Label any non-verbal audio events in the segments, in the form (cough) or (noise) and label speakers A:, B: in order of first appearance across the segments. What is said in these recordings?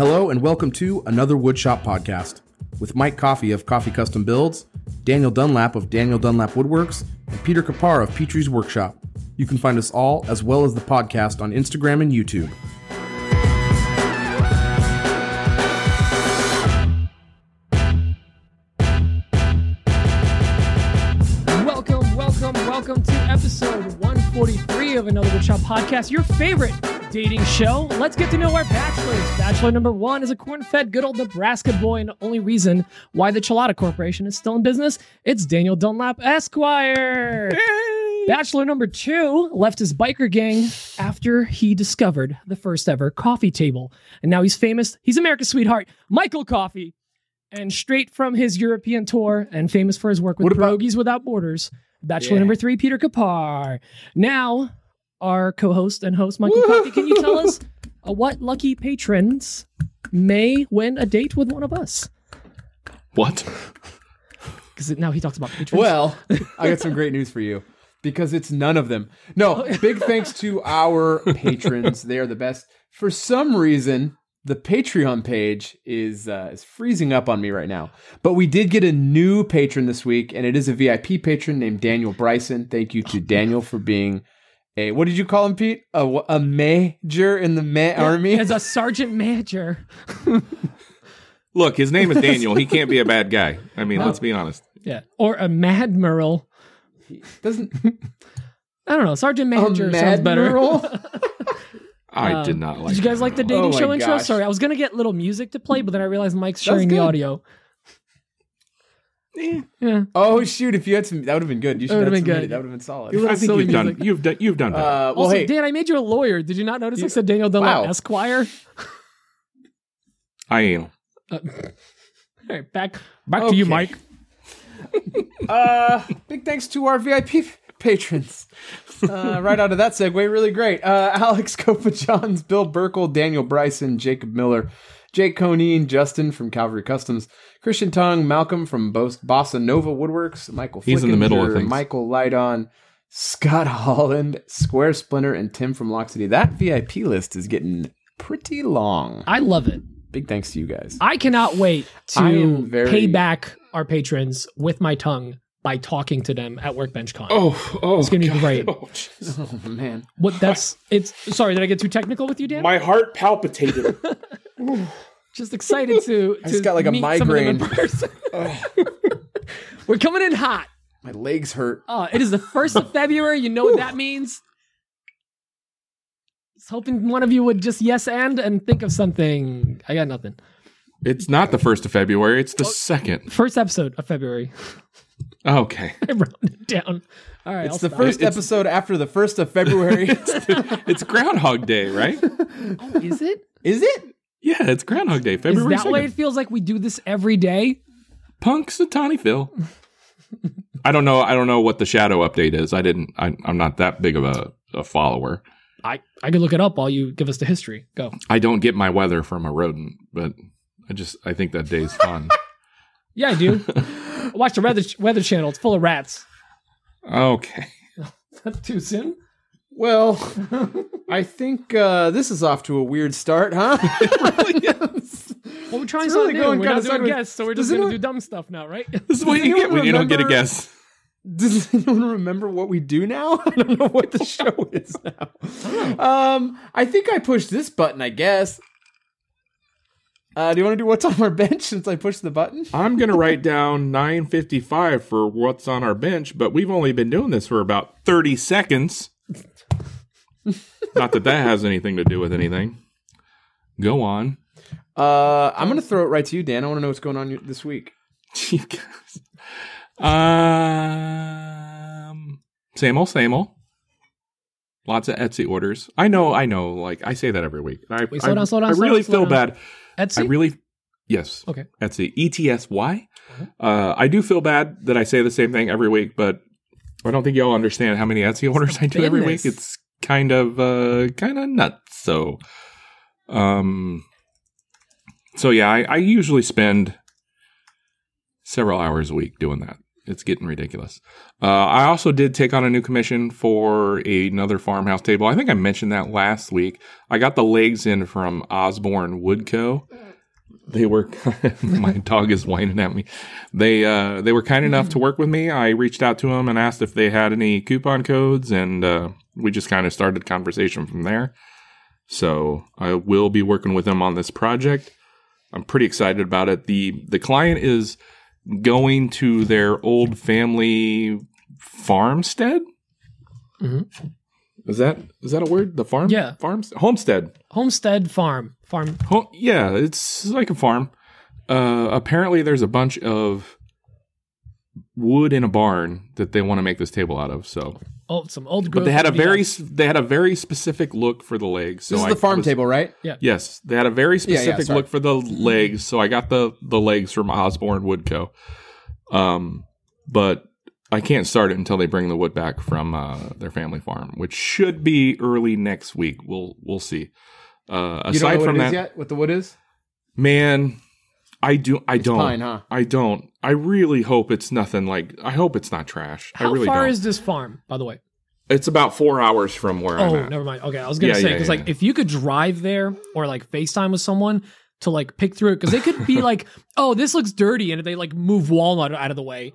A: Hello and welcome to another Woodshop podcast with Mike Coffee of Coffee Custom Builds, Daniel Dunlap of Daniel Dunlap Woodworks, and Peter Kapar of Petrie's Workshop. You can find us all as well as the podcast on Instagram and YouTube.
B: Welcome, welcome, welcome to episode 143 of another Woodshop podcast, your favorite dating show. Let's get to know our bachelors. Bachelor number one is a corn-fed, good old Nebraska boy, and the only reason why the Chelada Corporation is still in business, it's Daniel Dunlap Esquire. Bachelor number two left his biker gang after he discovered the first ever coffee table, and now he's famous. He's America's sweetheart, Michael Coffee. And straight from his European tour and famous for his work with
A: What about-
B: Pierogies Without Borders, Bachelor
A: Yeah.
B: number three, Peter Kapar. Now, our co-host and host, Michael Coffey, can you tell us (laughs) uh, what lucky patrons may win a date with one of us?
C: What?
B: Because now he talks about patrons.
A: Well, I got some (laughs) great news for you because it's none of them. No, (laughs) big thanks to our patrons. They are the best. For some reason, the Patreon page is uh, is freezing up on me right now. But we did get a new patron this week, and it is a VIP patron named Daniel Bryson. Thank you to Daniel for being a what did you call him, Pete? A, a major in the ma- army.
B: as a sergeant major. (laughs)
C: Look, his name is Daniel. He can't be a bad guy. I mean, let's be honest.
B: Yeah. Or a madmiral.
A: Doesn't (laughs)
B: I don't know. Sergeant
A: a
B: major sounds better. (laughs)
C: I
B: Um,
C: did not like.
B: Did you guys like the dating
A: Oh my
B: show intro? Sorry, I was gonna get little music to play, but then I realized Mike's sharing the audio. Yeah.
A: oh shoot! If you had some, that would have been good. You should
B: That
A: have
B: would've been
A: submitted.
B: good.
A: That would have been solid.
C: I think
B: silly
C: you've done.
B: music.
C: You've done. You've done better.
A: Uh, well,
B: also,
A: hey,
B: Dan, I made you a lawyer. Did you not notice I said Daniel Dunlap
A: Wow.
B: Esquire?
C: I am.
B: Uh, (laughs) all right, back back to you, Mike. (laughs)
A: uh, big thanks to our VIP patrons. Uh, right out of that segue, really great. Uh, Alex (laughs) Copa-Johns, Bill Burkle, Daniel Bryson, Jacob Miller, Jake Conine, Justin from Calvary Customs, Christian Tongue, Malcolm from Bos- Bossa Nova Woodworks, Michael
C: He's in the middle of things.
A: Michael Lydon, Scott Holland, Square Splinter, and Tim from Lock City. That VIP list is getting pretty long.
B: I love it.
A: Big thanks to you guys.
B: I cannot wait to
A: very-
B: pay back our patrons with my tongue by talking to them at Workbench Con.
C: Oh, oh,
B: It's gonna be great. (laughs)
C: Oh.
A: Oh, man.
B: What that's it's sorry, did I get too technical with you, Dan?
C: My heart palpitated. (laughs)
B: Just excited to, to (laughs)
A: I just got like a
B: meet some in
A: migraine.
B: person. (laughs) (laughs) We're coming in hot.
A: My legs hurt.
B: Uh, it is the first of February. You know what that means. I was hoping one of you would just yes and and think of something. I got nothing.
C: it's not the first of February. It's the
B: Oh.
C: second.
B: First episode of February.
C: Okay.
B: I wrote it down. All right,
A: It's
B: I'll
A: the
B: stop.
A: first
C: It's-
A: episode after the first of February.
C: It's Groundhog Day, right?
B: Oh, is it?
A: Is it?
C: Yeah, it's Groundhog Day.
B: Is
C: February
B: that why it feels like we do this every day?
C: Punxsutawney Phil. (laughs) I don't know. I don't know what the shadow update is. I didn't. I, I'm not that big of a, a follower.
B: I I could look it up while you give us the history. Go.
C: I don't get my weather from a rodent, but I just I think that day's fun. (laughs)
B: Yeah, I do. (laughs) Watch the weather weather channel. It's full of rats.
C: okay.
B: That's too soon.
A: Well, I think uh, this is off to a weird start, huh? (laughs)
B: Well, we're trying
A: It's really
B: something new.
A: going
B: We're not doing guests, so we're just gonna
A: anyone-
B: do dumb stuff now, right?
C: This is what you get when you don't get a guess.
A: Does anyone remember what we do now? (laughs) I don't know what the show is now. Um, I think I pushed this button. I guess. Uh, do you want to do what's on our (laughs) bench since I pushed the button?
C: I'm gonna write down 9:55 for what's on our bench, but we've only been doing this for about 30 seconds. Not that that has anything to do with anything. Go on.
A: Uh, I'm gonna throw it right to you, Dan. I want to know what's going on this week. (laughs)
C: You guys. Um, same old, same old. Lots of Etsy orders. I know, I know. Like I say that every week. I,
B: Wait, slow
C: I,
B: down, slow down,
C: I
B: slow
C: really
B: down, slow
C: feel
B: down.
C: bad.
B: Etsy.
C: I really, yes.
B: Okay.
C: Etsy. E T S Y. Uh, I do feel bad that I say the same thing every week, but I don't think y'all understand how many Etsy orders I do every week. It's kind of, uh, kind of nuts. So, um, so yeah, I, I usually spend several hours a week doing that. it's getting ridiculous. Uh, I also did take on a new commission for another farmhouse table. I think I mentioned that last week. I got the legs in from Osborne Woodco. They were (laughs) my dog is whining at me. They uh, they were kind enough to work with me. I reached out to them and asked if they had any coupon codes, and uh, we just kind of started conversation from there. So I will be working with them on this project. I'm pretty excited about it. the The client is going to their old family farmstead.
B: Mhm.
C: Is that is that a word? The farm?
B: Yeah.
C: farms homestead.
B: Homestead Farm. Farm.
C: Ho- yeah, it's like a farm. Uh, apparently, there's a bunch of wood in a barn that they want to make this table out of. So,
B: Oh, some old
C: but they had a very
B: on-
C: s- they had a very specific look for the legs. So
A: this is
C: I
A: the farm
C: was-
A: table, right? Yeah.
C: Yes, they had a very
A: Yeah, yeah,
C: specific look for the legs, so I got the the legs from Osborne Woodco. Um, but I can't start it until they bring the wood back from uh, their family farm, which should be early next week. We'll we'll see. Uh,
A: You don't
C: aside
A: know what
C: from
A: it
C: that,
A: is yet? What the wood is?
C: man, I do I
A: It's
C: don't
A: pine, huh?
C: I don't. I really hope it's nothing like. I hope it's not trash. I
B: How
C: really
B: far
C: don't.
B: is this farm, by the way?
C: it's about four hours from where I'm
B: Oh,
C: at.
B: never mind. Okay, I was gonna
C: Yeah,
B: say
C: yeah,
B: because
C: yeah,
B: like
C: yeah.
B: if you could drive there or like FaceTime with someone to like pick through it, because they could be (laughs) like, "Oh, this looks dirty," and they like move walnut out of the way,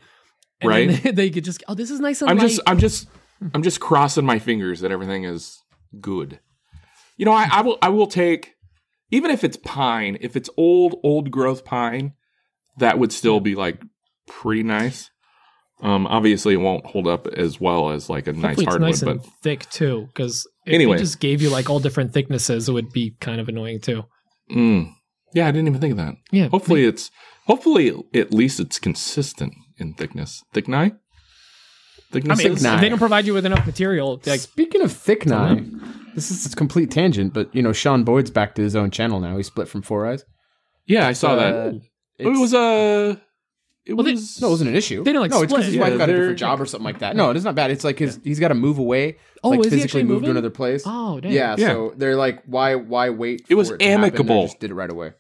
B: and
C: Right.
B: they, (laughs) they could just, "Oh, this is nice and
C: I'm
B: light."
C: just I'm just I'm just crossing my fingers that everything is good. You know, I, I will I will take even if it's pine, if it's old old growth pine, that would still be like pretty nice. Um, obviously, it won't hold up as well as like a nice
B: Hopefully it's
C: hardwood,
B: nice
C: but
B: thick too. Because if
C: Anyway.
B: just gave you like all different thicknesses, it would be kind of annoying too.
C: mm, yeah, I didn't even think of that.
B: Yeah.
C: Hopefully, it's hopefully at least it's consistent in thickness. Thickness.
B: I mean,
A: Thick
B: if they don't provide you with enough material. Like,
A: Speaking of thick nine, this is a complete tangent, but you know Sean Boyd's back to his own channel now. He split from Four Eyes.
C: yeah, I saw
A: Uh,
C: that. It was a. It
B: Well, they-
C: was
A: no, it wasn't an issue.
B: They didn't, like,
A: no, it's because his
C: Yeah,
A: wife got a different job or something like that. No, it is not bad. It's like his he's got to move away.
B: Oh,
A: like
B: is he
A: physically
B: actually
A: move to another place.
B: oh, damn.
A: yeah,
C: Yeah.
A: so they're like, why why wait?
C: It was
A: for to
C: amicable.
A: just did it right away.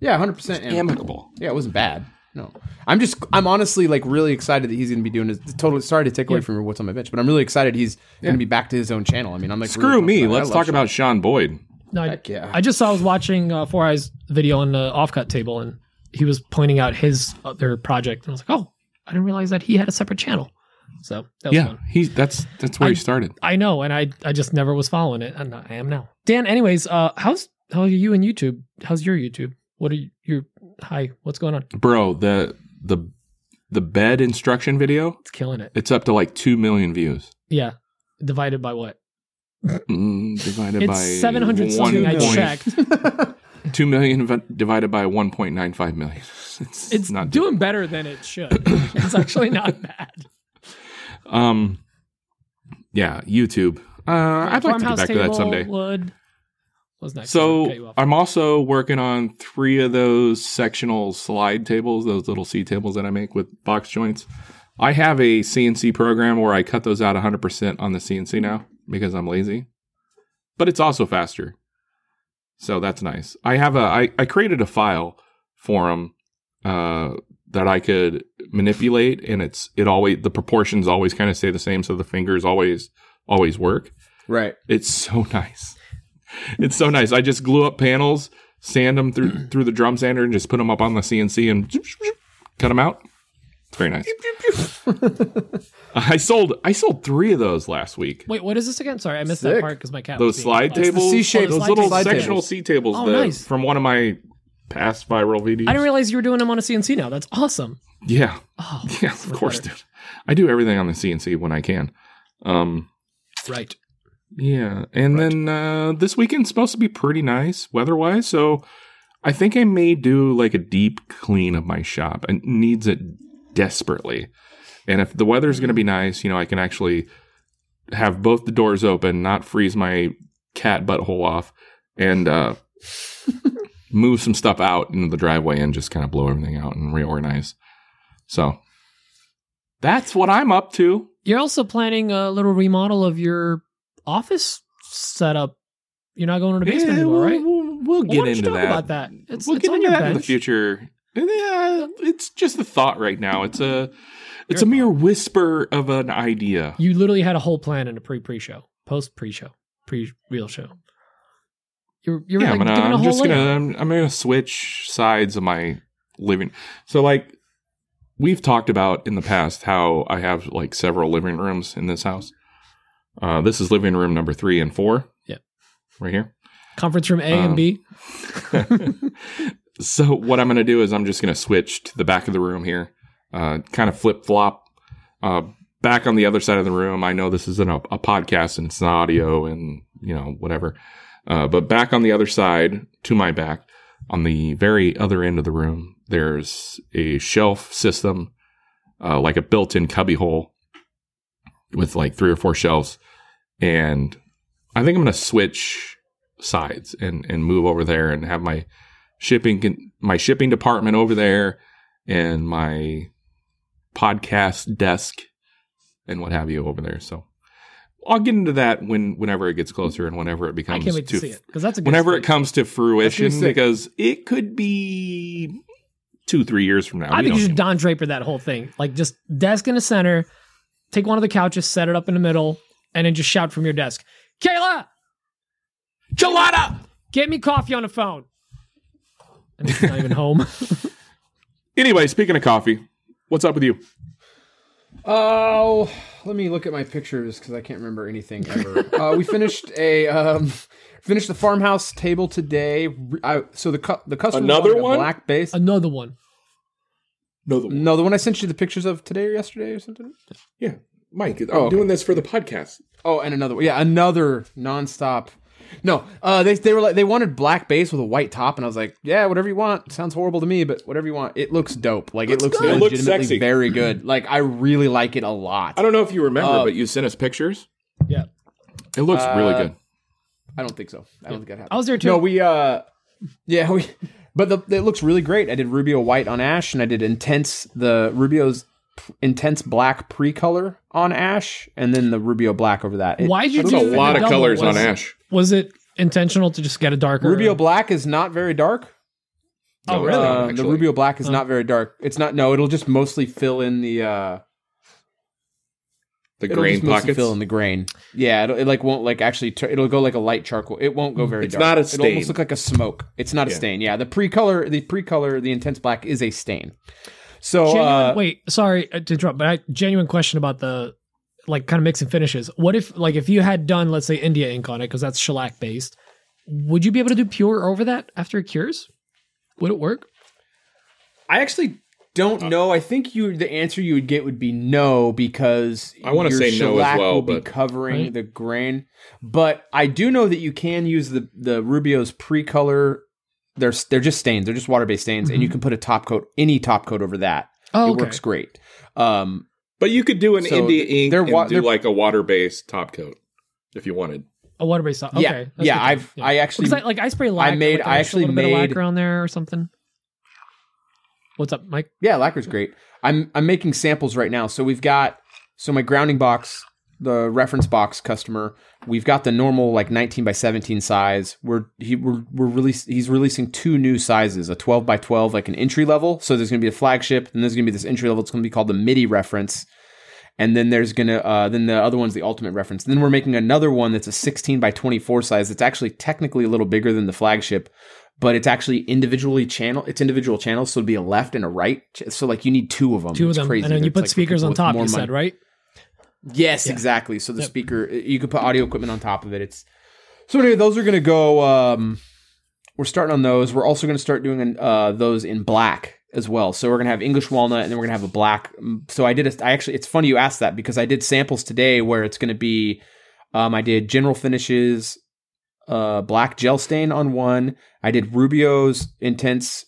A: Yeah, hundred percent
C: amicable.
A: Yeah, it wasn't bad. No, I'm just I'm honestly like really excited that he's going to be doing his. Totally sorry to take away
B: Yeah.
A: from what's on my bench, but I'm really excited he's going to be back to his own channel. I mean, I'm like
C: Screw
A: really
C: me.
A: about
C: Let's talk
A: Sean.
C: about Sean Boyd.
B: No, I,
A: Heck yeah.
B: I just saw I was watching uh, Four Eyes video on the offcut table, and he was pointing out his other project, and I was like, oh, I didn't realize that he had a separate channel. So that was
C: Yeah,
B: fun.
C: he's that's that's where
B: I-
C: he started.
B: I know, and I I just never was following it, and I am now. Dan, anyways, uh, how's how are you in YouTube? How's your YouTube? What are you? Your hi, what's going on?
C: Bro, the the the bed instruction video,
B: It's killing it.
C: it's up to like two million views.
B: Yeah, divided by what?
C: Mm, divided by
B: It's seven hundred something. I
C: point-
B: checked. (laughs)
C: Two million v- divided by one point nine five million. (laughs) It's,
B: It's
C: not
B: doing better than it should. (laughs) it's actually not bad.
C: Um, yeah, YouTube. Uh, I'd like to get back to that someday.
B: What's next? I'll you
C: So. I'm also working on three of those sectional slide tables, those little C tables that I make with box joints. I have a CNC program where I cut those out 100% on the CNC now because I'm lazy, but it's also faster. So that's nice. I have a I, I created a file for them uh, that I could manipulate, and it's it always the proportions always kind of stay the same, so the fingers always always work.
A: right.
C: It's so (laughs) nice. It's so nice. I just glue up panels, sand them through (clears throat) through the drum sander, and just put them up on the CNC and cut them out. It's very nice. (laughs) I sold I sold three of those last week.
B: Wait, what is this again? Sorry, I missed that part because my cat.
C: Those
B: was
C: slide
B: Oh, the-
C: tables,
A: C-shaped-
C: those
B: slide
C: little
B: tables.
C: sectional
A: tables.
C: C tables
B: Oh,
C: that-
B: nice.
C: from one of my past viral videos.
B: I didn't realize you were doing them on a CNC now. That's awesome.
C: yeah,
B: Oh, (laughs)
C: yeah, of course, dude. I do everything on the CNC when I can. Um,
B: right.
C: Yeah, and then uh, this weekend's supposed to be pretty nice weather-wise, so I think I may do like a deep clean of my shop. It needs it desperately, and if the weather's going to be nice, you know, I can actually have both the doors open, not freeze my cat butthole off, and uh, (laughs) move some stuff out into the driveway and just kind of blow everything out and reorganize. So that's what I'm up to.
B: You're also planning a little remodel of your office setup. You're not going to the basement
C: Yeah,
B: anymore,
C: we'll,
B: right?
C: We'll, we'll get into that.
B: about that. It's,
C: we'll
B: it's
C: get
B: on
C: into
B: your
C: that in the future. Yeah, it's just a thought right now. It's a It's a mere whisper of an idea.
B: You literally had a whole plan in a pre pre show, post pre show, pre real show. You're you're
C: yeah,
B: like
C: I'm, gonna, I'm just gonna. I'm, I'm gonna switch sides of my living. So like we've talked about in the past how I have like several living rooms in this house. Uh, this is living room number three and four.
B: Yeah.
C: right here.
B: conference room A and
C: Um,
B: B. (laughs)
C: so what I'm going to do is I'm just going to switch to the back of the room here, uh, kind of flip flop. Uh, back on the other side of the room, I know this isn't a, a podcast and it's an audio and you know whatever, uh, but back on the other side to my back, on the very other end of the room, there's a shelf system, uh, like a built-in cubby hole with like three or four shelves, and I think I'm going to switch sides and and move over there and have my shipping my shipping department over there and my podcast desk and what have you over there. So I'll get into that when whenever it gets closer and whenever it becomes.
B: I can't wait to
C: to
B: see it because that's a good
C: whenever it comes to fruition because it could be two three years from now.
B: I think you should Don Draper that whole thing. Like just desk in the center, take one of the couches, set it up in the middle, and then just shout from your desk, Kayla,
C: Gelada!
B: get me coffee on the phone. And she's not even home. (laughs)
C: Anyway, speaking of coffee, what's up with you?
A: Oh, let me look at my pictures because I can't remember anything ever. uh, we finished a um, finished the farmhouse table today. I, so the cu- the customer
C: Another
A: wanted a
C: one?
A: black base.
B: Another one.
C: No, the,
A: no, the one I sent you the pictures of today or yesterday or something.
C: yeah, Mike. I'm
A: Oh, okay.
C: doing this for the podcast.
A: Oh, and another one. Yeah, another nonstop. No, uh, they they were like they wanted black base with a white top, and I was like, yeah, whatever you want. Sounds horrible to me, but whatever you want. It looks dope. Like it looks
C: good. It looks sexy.
A: very good. (clears throat) Like I really like it a lot.
C: I don't know if you remember,
A: Uh,
C: but you sent us pictures.
B: Yeah.
C: It looks really
A: Uh,
C: good.
A: I don't think so. I don't think that happened.
B: I was there too.
A: No, we uh yeah, (laughs) we but the, it looks really great. I did Rubio white on ash and I did intense the Rubio's p- intense black pre-color on ash and then the Rubio black over that. It-
B: Why'd you
C: There's
B: do
C: a lot of
B: double?
C: colors on
B: Was-
C: ash.
B: Was it intentional to just get a darker
A: Rubio black is not very dark.
B: Oh,
C: No,
B: really?
A: Uh, the
C: actually.
A: Rubio black is
B: Huh.
A: not very dark. It's not no, it'll just mostly fill in the uh
C: the
A: it'll
C: grain
A: just
C: pockets.
A: fill in the grain. Yeah, it'll, it like won't like actually tur- it'll go like a light charcoal. It won't go very
C: It's
A: dark.
C: not a stain.
A: It'll almost look like a smoke. It's not a stain. Yeah, the pre-color the pre-color the intense black is a stain. So
B: Genuine,
A: uh,
B: wait, sorry uh, to interrupt, but I genuine question about the like kind of mix and finishes. What if like if you had done let's say India ink on it because that's shellac based, would you be able to do pure over that after it cures? Would it work?
A: I actually don't know. I think you the answer you would get would be no because
C: I wanna say no as
A: shellac
C: well,
A: will be covering
B: Right.
A: the grain. But I do know that you can use the the Rubio's pre-color. They're they're just stains. They're just water based stains, and you can put a top coat, any top coat over that.
B: Oh,
A: it
B: okay.
A: works great. Um,
C: But you could do an
A: So
C: India ink
A: they're
C: and do
A: they're-
C: like a water based top coat if you wanted.
B: A water based. Okay,
A: yeah, yeah. I've
B: know.
A: I actually
B: because I, like I spray lacquer.
A: made-
B: like,
A: I
B: just a
A: actually
B: little bit of
A: made-
B: lacquer on there or something. What's up, Mike?
A: Yeah, lacquer's great. I'm I'm making samples right now. So we've got so my grounding box, the reference box customer. We've got the normal like 19 by 17 size. We're he we're we're release he's releasing two new sizes, a 12 by 12 like an entry level. So there's going to be a flagship, and there's going to be this entry level. It's going to be called the MIDI reference. And then there's gonna uh, then the other one's the ultimate reference. then we're making another one that's a 16 by 24 size. That's actually technically a little bigger than the flagship, but it's actually individually channel. It's individual channels, so it'd be a left and a right. So like you need two of them.
B: Two of
A: It's
B: them,
A: crazy.
B: and then you put
A: like
B: speakers on top. You
A: money.
B: said right.
A: Yes,
B: Yeah.
A: exactly. So the
B: Yep.
A: speaker, you could put audio equipment on top of it. It's so anyway. Those are going to go. Um, we're starting on those. We're also going to start doing uh, those in black as well. So we're going to have English walnut, and then we're going to have a black. um, So I did. A, I actually, it's funny you asked that because I did samples today where it's going to be. Um, I did general finishes, uh, black gel stain on one. I did Rubio's intense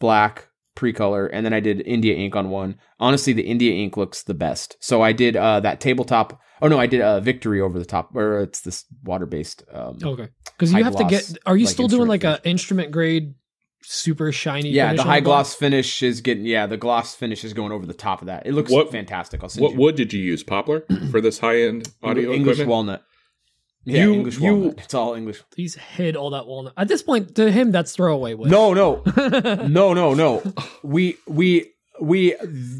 A: black pre-color and then I did India ink on one. Honestly, the India ink looks the best. So I did uh that tabletop. Oh no, I did uh Victory over the top where it's this water-based um
B: Okay, because you
A: High
B: have to get. Are you
A: like,
B: still doing like
A: instrument
B: a instrument grade, super shiny?
A: Yeah,
B: finish
A: the high
B: black?
A: gloss finish is getting yeah, the gloss finish is going over the top of that. It looks
C: What-
A: fantastic. I'll send
C: What
A: you
C: wood did you use? Poplar for this high end audio
A: English
C: equipment?
A: walnut. Yeah,
C: You-
A: English
C: you-
A: walnut. It's all English.
B: He's hid all that walnut. At this point, to him, that's throwaway wood.
A: No, no. (laughs) no, no, no. We we we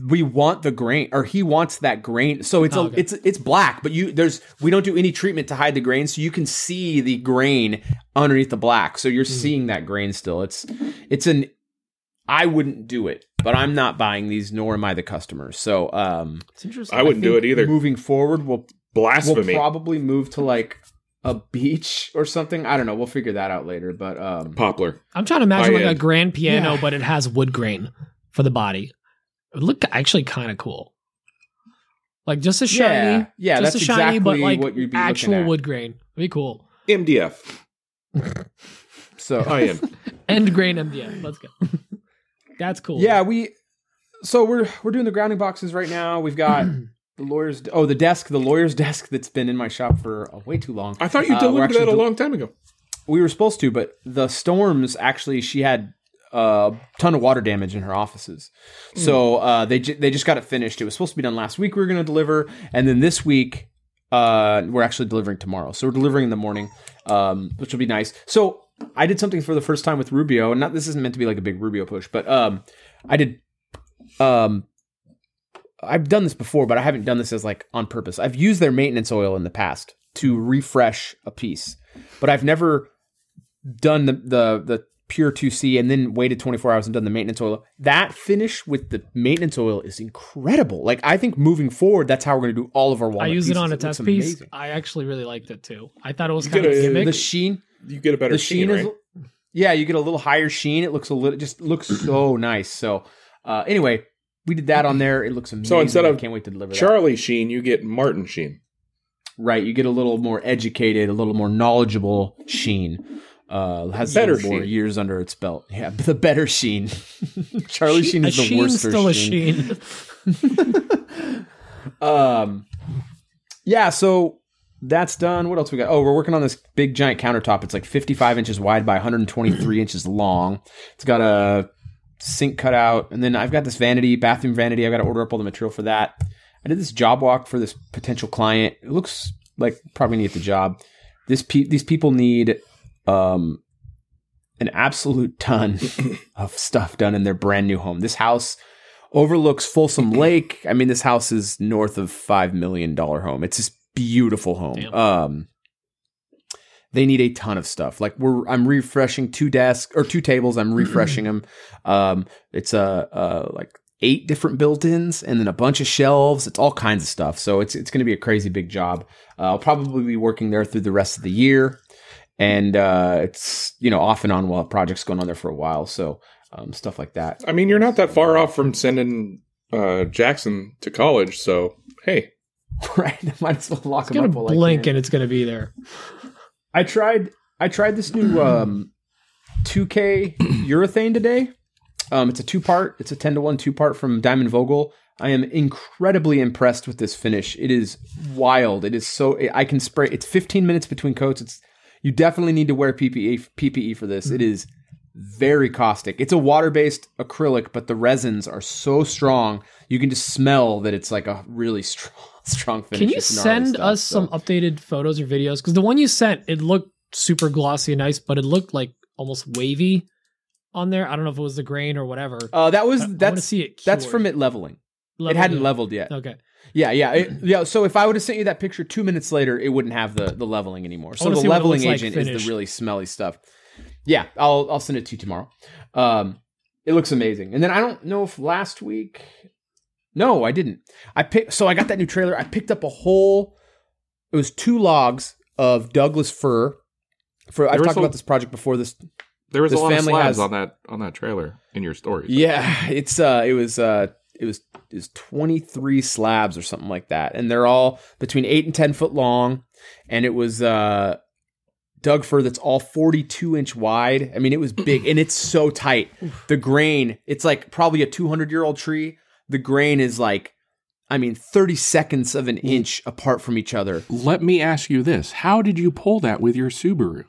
A: we want the grain, or he wants that grain. So it's
B: Oh,
A: a
B: okay.
A: it's it's black, but you there's we don't do any treatment to hide the grain, so you can see the grain underneath the black. So you're seeing that grain still. It's it's an I wouldn't do it, but I'm not buying these, nor am I the customer. So um,
B: It's interesting.
C: I wouldn't do it either.
A: Moving forward, we'll we'll probably move to like a beach or something. I don't know. We'll figure that out later. But um,
C: Poplar.
B: I'm trying to imagine like a grand piano,
A: Yeah.
B: but it has wood grain for the body. It would look actually kind of cool. Like just a shiny,
A: yeah, yeah,
B: just
A: that's
B: a shiny,
A: exactly
B: but like
A: what you'd be
B: actual wood grain. It'd be cool.
C: MDF. (laughs)
A: So
C: High end. (laughs)
B: End grain MDF. Let's go. (laughs) That's cool.
A: Yeah, we. So we're we're doing the grounding boxes right now. We've got (clears throat) the lawyer's. Oh, the desk, the lawyer's (laughs) desk that's been in my shop for uh, way too long.
C: I thought you
A: Uh,
C: delivered
A: actually
C: that a
A: del-
C: long time ago.
A: We were supposed to, but the storms actually, she had a ton of water damage in her offices. So uh, they they just got it finished. It was supposed to be done last week. We were going to deliver, and then this week uh, we're actually delivering tomorrow. So we're delivering in the morning, um, which will be nice. So I did something for the first time with Rubio, and not this isn't meant to be like a big Rubio push, but um, I did. Um, I've done this before, but I haven't done this as like on purpose. I've used their maintenance oil in the past to refresh a piece, but I've never done the the the pure 2C and then waited 24 hours and done the maintenance oil. That finish with the maintenance oil is incredible. Like I think moving forward, that's how we're going to do all of our walnut
B: I used it on a
A: looks
B: test piece.
A: amazing.
B: I actually really liked it too. I thought it was
C: You
B: kind of a
C: a-
B: gimmick.
A: The sheen,
C: You get a better
A: the sheen,
C: sheen,
A: is,
C: right?
A: yeah, you get a little higher sheen. It looks a little, just looks so nice. So uh, anyway, we did that on there. It looks amazing.
C: So instead
A: I
C: of
A: can't wait to deliver that.
C: Charlie Sheen, you get Martin Sheen.
A: Right, you get a little more educated, a little more knowledgeable sheen. Uh, has
C: Better
A: more
C: sheen.
A: years under its belt. Yeah, (laughs) the better sheen. (laughs) Charlie Sheen
B: a
A: is the worst
B: sheen
A: worst.
B: still a sheen. (laughs)
A: Um, yeah, so that's done. What else we got? Oh, we're working on this big giant countertop. It's like 55 inches wide by 123 inches long. It's got a sink cutout, and then I've got this vanity, bathroom vanity. I've got to order up all the material for that. I did this job walk for this potential client. It looks like probably need the job. This pe- these people need um an absolute ton (laughs) of stuff done in their brand new home. This house overlooks Folsom (laughs) Lake. I mean, this house is north of five million dollar home. It's this beautiful home.
B: Damn.
A: Um, they need a ton of stuff. Like we're, I'm refreshing two desks or two tables. I'm (clears throat) refreshing them. Um, it's a, uh like eight different built-ins and then a bunch of shelves. It's all kinds of stuff. So it's it's going to be a crazy big job. Uh, I'll probably be working there through the rest of the year, and uh, it's you know off and on while projects going on there for a while. So um, stuff like that.
C: I mean, you're not that far off from sending uh, Jackson to college, so hey, (laughs)
A: right? (laughs) Might as well lock
B: It's
A: them
B: gonna
A: up. while I
B: blink
A: can.
B: and it's gonna be there. (laughs)
A: I tried I tried this new um 2K (clears throat) urethane today. Um it's a two part, it's a 10 to 1 two part from Diamond Vogel. I am incredibly impressed with this finish. It is wild. It is so I can spray it's 15 minutes between coats. It's you definitely need to wear PPE PPE for this. It is very caustic. It's a water-based acrylic, but the resins are so strong. You can just smell that it's like a really (laughs) strong strong finish.
B: Can you send
A: stuff,
B: us
A: so.
B: some updated photos or videos? Because the one you sent, it looked super glossy and nice, but it looked like almost wavy on there. I don't know if it was the grain or whatever.
A: Uh, that was that's
B: see it.
A: that's from it leveling.
B: Leveled
A: it hadn't leveled yet.
B: Okay.
A: Yeah, yeah, it- (clears throat) yeah. So if I would have sent you that picture two minutes later, it wouldn't have the the leveling anymore. So the
B: see what it
A: leveling
B: like
A: agent is the really smelly stuff. Yeah, I'll I'll send it to you tomorrow. Um, it looks amazing. And then I don't know if last week. No, I didn't. I picked. So I got that new trailer. I picked up a whole. It was two logs of Douglas fir. For I've talked
C: a-
A: about this project before. This
C: there was
A: This
C: a lot of slabs
A: has-
C: on that on that trailer in your story.
A: Yeah, (laughs) it's uh it was uh it was it was 23 slabs or something like that. And they're all between 8 and 10 foot long and it was uh Doug fir that's all 42 inch wide. I mean, it was big and it's so tight. (sighs) The grain, it's like probably a 200 year old tree. The grain is like, I mean, 30 seconds of an inch apart from each other.
C: Let me ask you this: How did you pull that with your Subaru?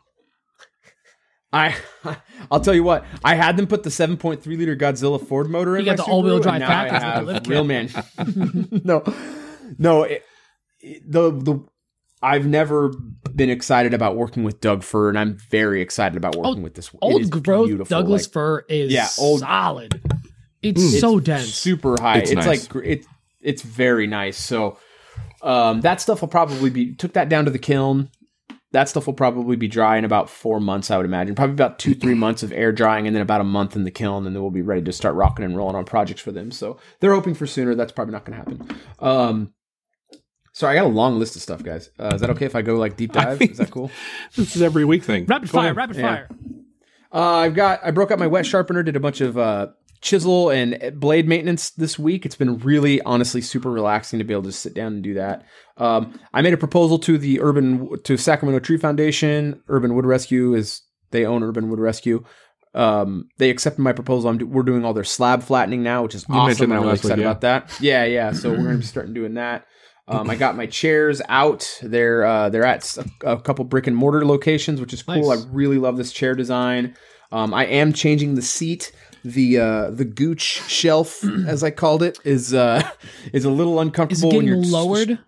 A: I, (laughs) I'll tell you what. I had them put the 7.3 liter Godzilla Ford motor in.
B: You got
A: my
B: the all-wheel drive
A: and now
B: package
A: I
B: with the
A: have
B: lift
A: real
B: kit.
A: man. (laughs) (laughs) no, no. It, it- the the I've never been excited about working with Doug Fir, and I'm very excited about working oh, with this. it
B: Old growth
A: beautiful,
B: Douglas
A: like-
B: fir is
A: Yeah, old-
B: solid. It's so dense.
A: super high.
C: It's
A: It's,
C: nice.
A: like it, it's very nice. So um, that stuff will probably be took that down to the kiln. That stuff will probably be dry in about four months, I would imagine. Probably about two, three months of air drying, and then about a month in the kiln, and then we'll be ready to start rocking and rolling on projects for them. So they're hoping for sooner. That's probably not going to happen. Um, sorry, I got a long list of stuff, guys. Uh, is that okay if I go like deep dive? is that cool?
C: This is every week thing.
B: rapid
C: Go
B: fire,
C: ahead.
B: rapid
A: Yeah.
B: fire.
A: Uh, I've got I broke out my wet sharpener, did a bunch of uh, chisel and blade maintenance this week. It's been really, honestly, super relaxing to be able to sit down and do that. Um, I made a proposal to the urban to Sacramento Tree Foundation. Urban Wood Rescue is they own Urban Wood Rescue. Um, they accepted my proposal. I'm do, we're doing all their slab flattening now, which is
C: You
A: awesome. I'm really
C: week,
A: excited
C: yeah.
A: about that. Yeah, yeah. So we're going to be starting doing that. Um, I got my chairs out. They're uh, they're at a couple brick and mortar locations, which is cool.
B: Nice.
A: I really love this chair design. Um, I am changing the seat. The uh, the gooch shelf, (clears throat) as I called it, is uh, (laughs) is a little
B: Is
A: uncomfortable.
B: it
A: when you're-
B: lowered?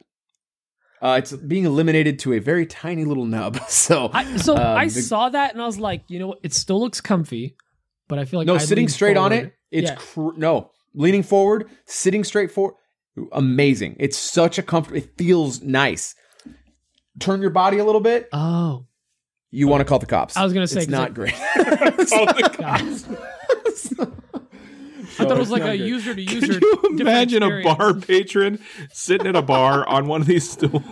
A: Uh, it's being eliminated to a very tiny little nub. (laughs) So
B: I, so
A: um,
B: I
A: the-
B: saw that and I was like, you know what? It still looks comfy, but I feel like
A: no,
B: I'd
A: sitting
B: lean
A: straight on it. It's
B: Yeah.
A: cr- no leaning forward, sitting straight forward. Amazing. It's such a comfort. It feels nice. Turn your body a little bit.
B: Oh,
A: You want to call the cops?
B: I was gonna say,
A: it's
B: 'cause
A: not
B: I-
A: great. (laughs)
C: Call the cops. (laughs)
B: I thought it was like a
A: good.
B: user to user.
C: Can
B: user.
C: you imagine a bar patron sitting at a bar on one of these stools,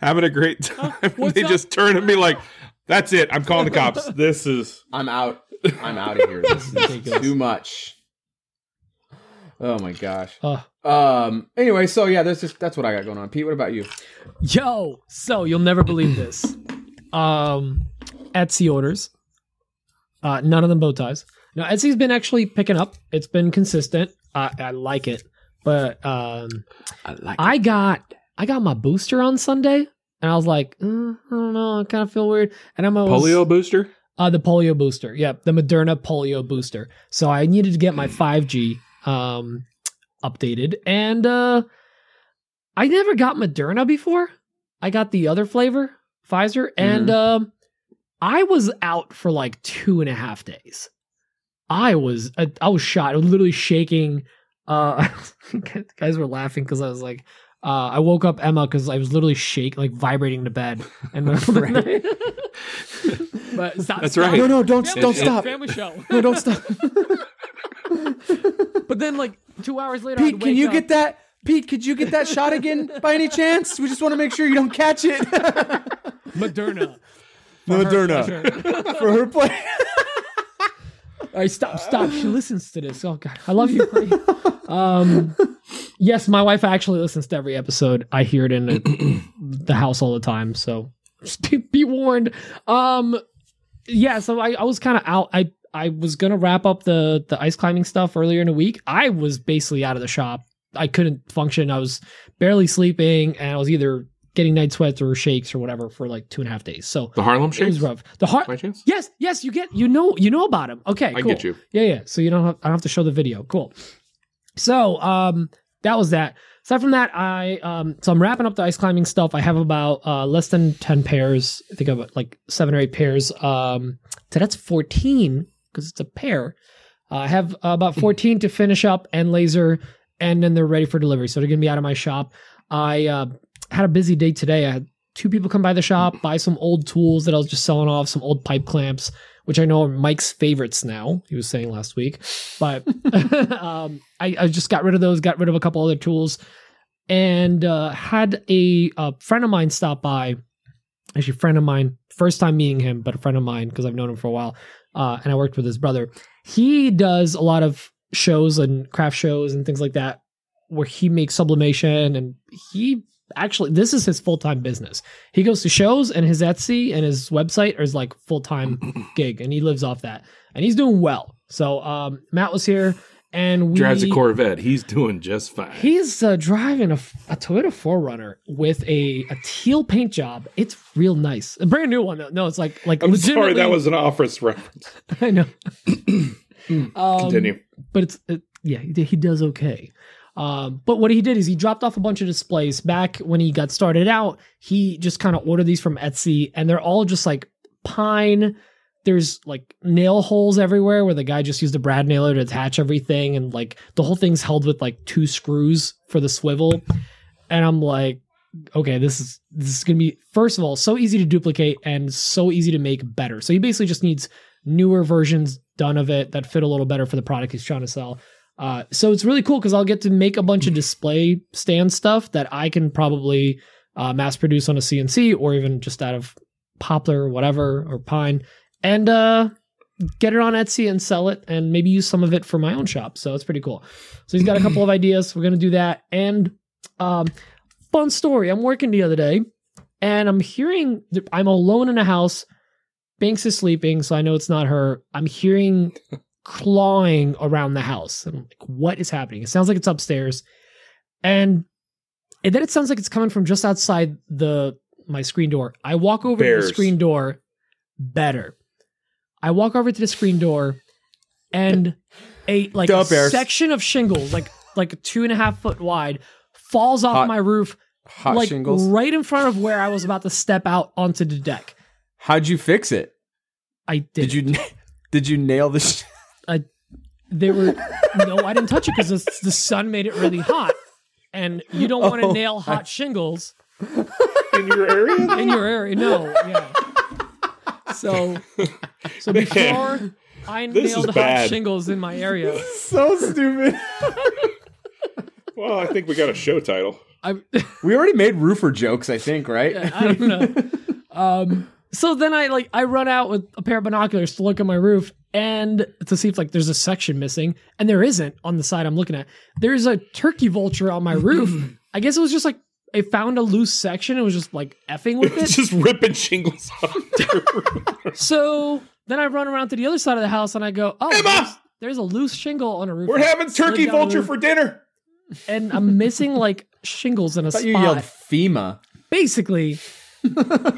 C: having a great time? and they
B: up?
C: just turn and be like, "That's it. I'm calling the cops. (laughs) This is."
A: I'm out. I'm out of here. This is too much. Oh my gosh.
B: Uh,
A: Um. Anyway, so yeah, that's just that's what I got going on. Pete, what about you?
B: Yo, so you'll never believe this. Um, Etsy orders. Uh, none of them bow ties. Now Etsy's been actually picking up. It's been consistent. I I like it, but um,
C: I like.
B: I got I got my booster on Sunday, and I was like, mm, I don't know, I kind of feel weird. And I'm always,
C: polio booster.
B: uh, the polio booster. Yep, the Moderna polio booster. So I needed to get my 5G um updated and uh I never got Moderna before. I got the other flavor, Pfizer, and um I was out for like two and a half days. I was I, I was shot. I was literally shaking. Uh (laughs) guys were laughing because I was like uh, I woke up Emma because I was literally shaking, like vibrating to bed. And (laughs) (laughs)
A: Right.
B: but stop,
C: That's
B: stop.
C: right.
A: No, no, don't
B: Family
A: don't
B: show,
A: stop.
B: Family show.
A: No, don't stop.
B: But then, like two hours later,
A: Pete, can you
B: up-
A: get that? Pete, could you get that shot again by any chance? We just want to make sure you don't catch it.
B: Moderna? For
A: Moderna
B: pleasure.
A: for her play.
B: All right, stop, stop. She listens to this. Oh God, I love you. um, yes, my wife actually listens to every episode. I hear it in the, house all the time. So (laughs) be, be warned. Um, yeah. So I, I was kind of out. I I was gonna wrap up the the ice climbing stuff earlier in the week. I was basically out of the shop. I couldn't function. I was barely sleeping, and I was either getting night sweats or shakes or whatever for like two and a half days. So
C: The Harlem
B: it was
C: Shakes.
B: rough. The heart.
C: By chance?
B: Yes, yes, you get you know you know about him. Okay,
C: I
B: cool.
C: get you.
B: Yeah, yeah. So you don't have, I don't have to show the video. Cool. So um that was that. Aside from that, I um so I'm wrapping up the ice climbing stuff. I have about uh less than ten pairs. I think I've like seven or eight pairs. Um so that's fourteen because it's a pair. Uh, I have uh, about (laughs) fourteen to finish up and laser, and then they're ready for delivery. So they're gonna be out of my shop. I uh, had a busy day today. I had two people come by the shop, buy some old tools that I was just selling off, some old pipe clamps, which I know are Mike's favorites now. He was saying last week, but (laughs) (laughs) um, I, I just got rid of those, got rid of a couple other tools, and uh, had a, a friend of mine stop by. Actually, a friend of mine, first time meeting him, but a friend of mine because I've known him for a while, uh, and I worked with his brother. He does a lot of shows and craft shows and things like that, where he makes sublimation, and he actually this is his full time business. He goes to shows, and his Etsy and his website is like full time (clears throat) gig, and he lives off that, and he's doing well. So um, Matt was here, and we
C: Drives a Corvette. He's doing just fine.
B: He's uh, driving a, a Toyota 4Runner with a, a teal paint job. It's real nice, a brand new one. Though. No, it's like like
C: I'm sorry, that was an office reference. (laughs)
B: I know. (clears throat) um,
C: Continue.
B: but it's it, yeah, he, he does okay. Um, but what he did is he dropped off a bunch of displays back when he got started out. He just kind of ordered these from Etsy, and they're all just like pine. there's like nail holes everywhere where the guy just used a brad nailer to attach everything and like the whole thing's held with like two screws for the swivel and i'm like okay this is this is gonna be first of all so easy to duplicate and so easy to make better so he basically just needs newer versions done of it that fit a little better for the product he's trying to sell uh, so it's really cool because i'll get to make a bunch of display stand stuff that i can probably uh, mass produce on a cnc or even just out of poplar or whatever or pine and uh get it on Etsy and sell it and maybe use some of it for my own shop. So it's pretty cool. So he's got a couple of (clears throat) ideas. We're gonna do that. And um fun story. I'm working the other day and I'm hearing I'm alone in a house. Banks is sleeping, so I know it's not her. I'm hearing (laughs) clawing around the house. And I'm like, what is happening? It sounds like it's upstairs. And and then it sounds like it's coming from just outside the my screen door. I walk over to the screen door. Better. I walk over to the screen door, and a like a section of shingles, like like two and a half foot wide, falls off
A: Hot-
B: my roof,
A: Hot
B: like
A: shingles.
B: right in front of where I was about to step out onto the deck.
A: How'd you fix it?
B: I did.
A: Did you (laughs) did you nail the? Sh-
B: They were no, I didn't touch it because the, the sun made it really hot, and you don't want to
A: Oh,
B: nail hot shingles
C: in your area.
B: in your area. No, yeah. So, so
C: Man,
B: before I
C: this
B: nailed hot
C: bad.
B: shingles in my area,
A: so stupid. (laughs)
C: well, I think we got a show title.
B: I (laughs)
A: we already made roofer jokes, I think, right?
B: I don't know. (laughs) Um, so then I like I run out with a pair of binoculars to look at my roof and to see if like there's a section missing, and there isn't on the side I'm looking at. There's a turkey vulture on my (laughs) roof. I guess it was just like I found a loose section and was just like effing with (laughs) it.
C: Just ripping shingles off. (laughs)
B: So then I run around to the other side of the house and I go, oh,
C: Emma!
B: there's, there's a loose shingle on a roof.
C: We're having turkey vulture for dinner.
B: and I'm missing like shingles in a
A: I thought
B: spot.
A: you yelled FEMA.
B: Basically,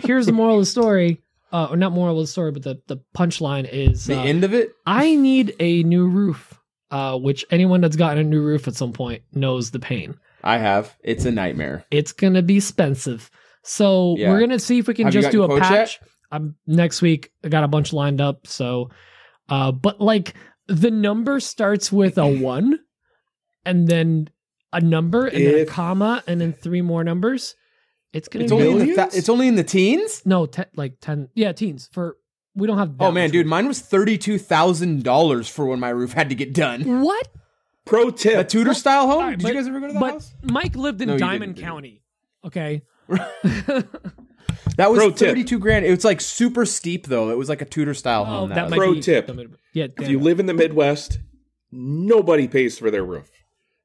B: here's the moral of the story. Uh, or not moral of the story, but the, the punchline is
A: The
B: uh,
A: end of it.
B: I need a new roof, uh, which anyone that's gotten a new roof at some point knows the pain.
A: I have. It's a nightmare.
B: It's going to be expensive. So
A: Yeah.
B: we're going to see if we can
A: Have
B: just do a
A: yet?
B: patch. I'm next week. I got a bunch lined up. So, uh, but like the number starts with a (clears throat) one and then a number and then a comma and then three more numbers. It's going
A: It's
B: to be
A: only in the
C: Millions?
A: th- it's only in the teens.
B: no, te- like 10. Yeah, teens for we don't have that
A: Oh man, dude,
B: room.
A: mine was thirty two thousand dollars for when my roof had to get done.
B: What?
C: Pro tip. A.
A: Tudor style home.
B: right,
A: Did
B: but-
A: you guys ever go to that
B: But
A: house?
B: Mike lived in
A: No,
B: Diamond County. Okay.
A: That was
C: Pro tip.
A: thirty two grand. It was like super steep though. It was like a Tudor style
B: Oh,
A: home.
B: that
A: was-
B: might
C: Pro
B: be
C: tip.
B: Yeah,
C: If you
B: it.
C: live in the Midwest, nobody pays for their roof.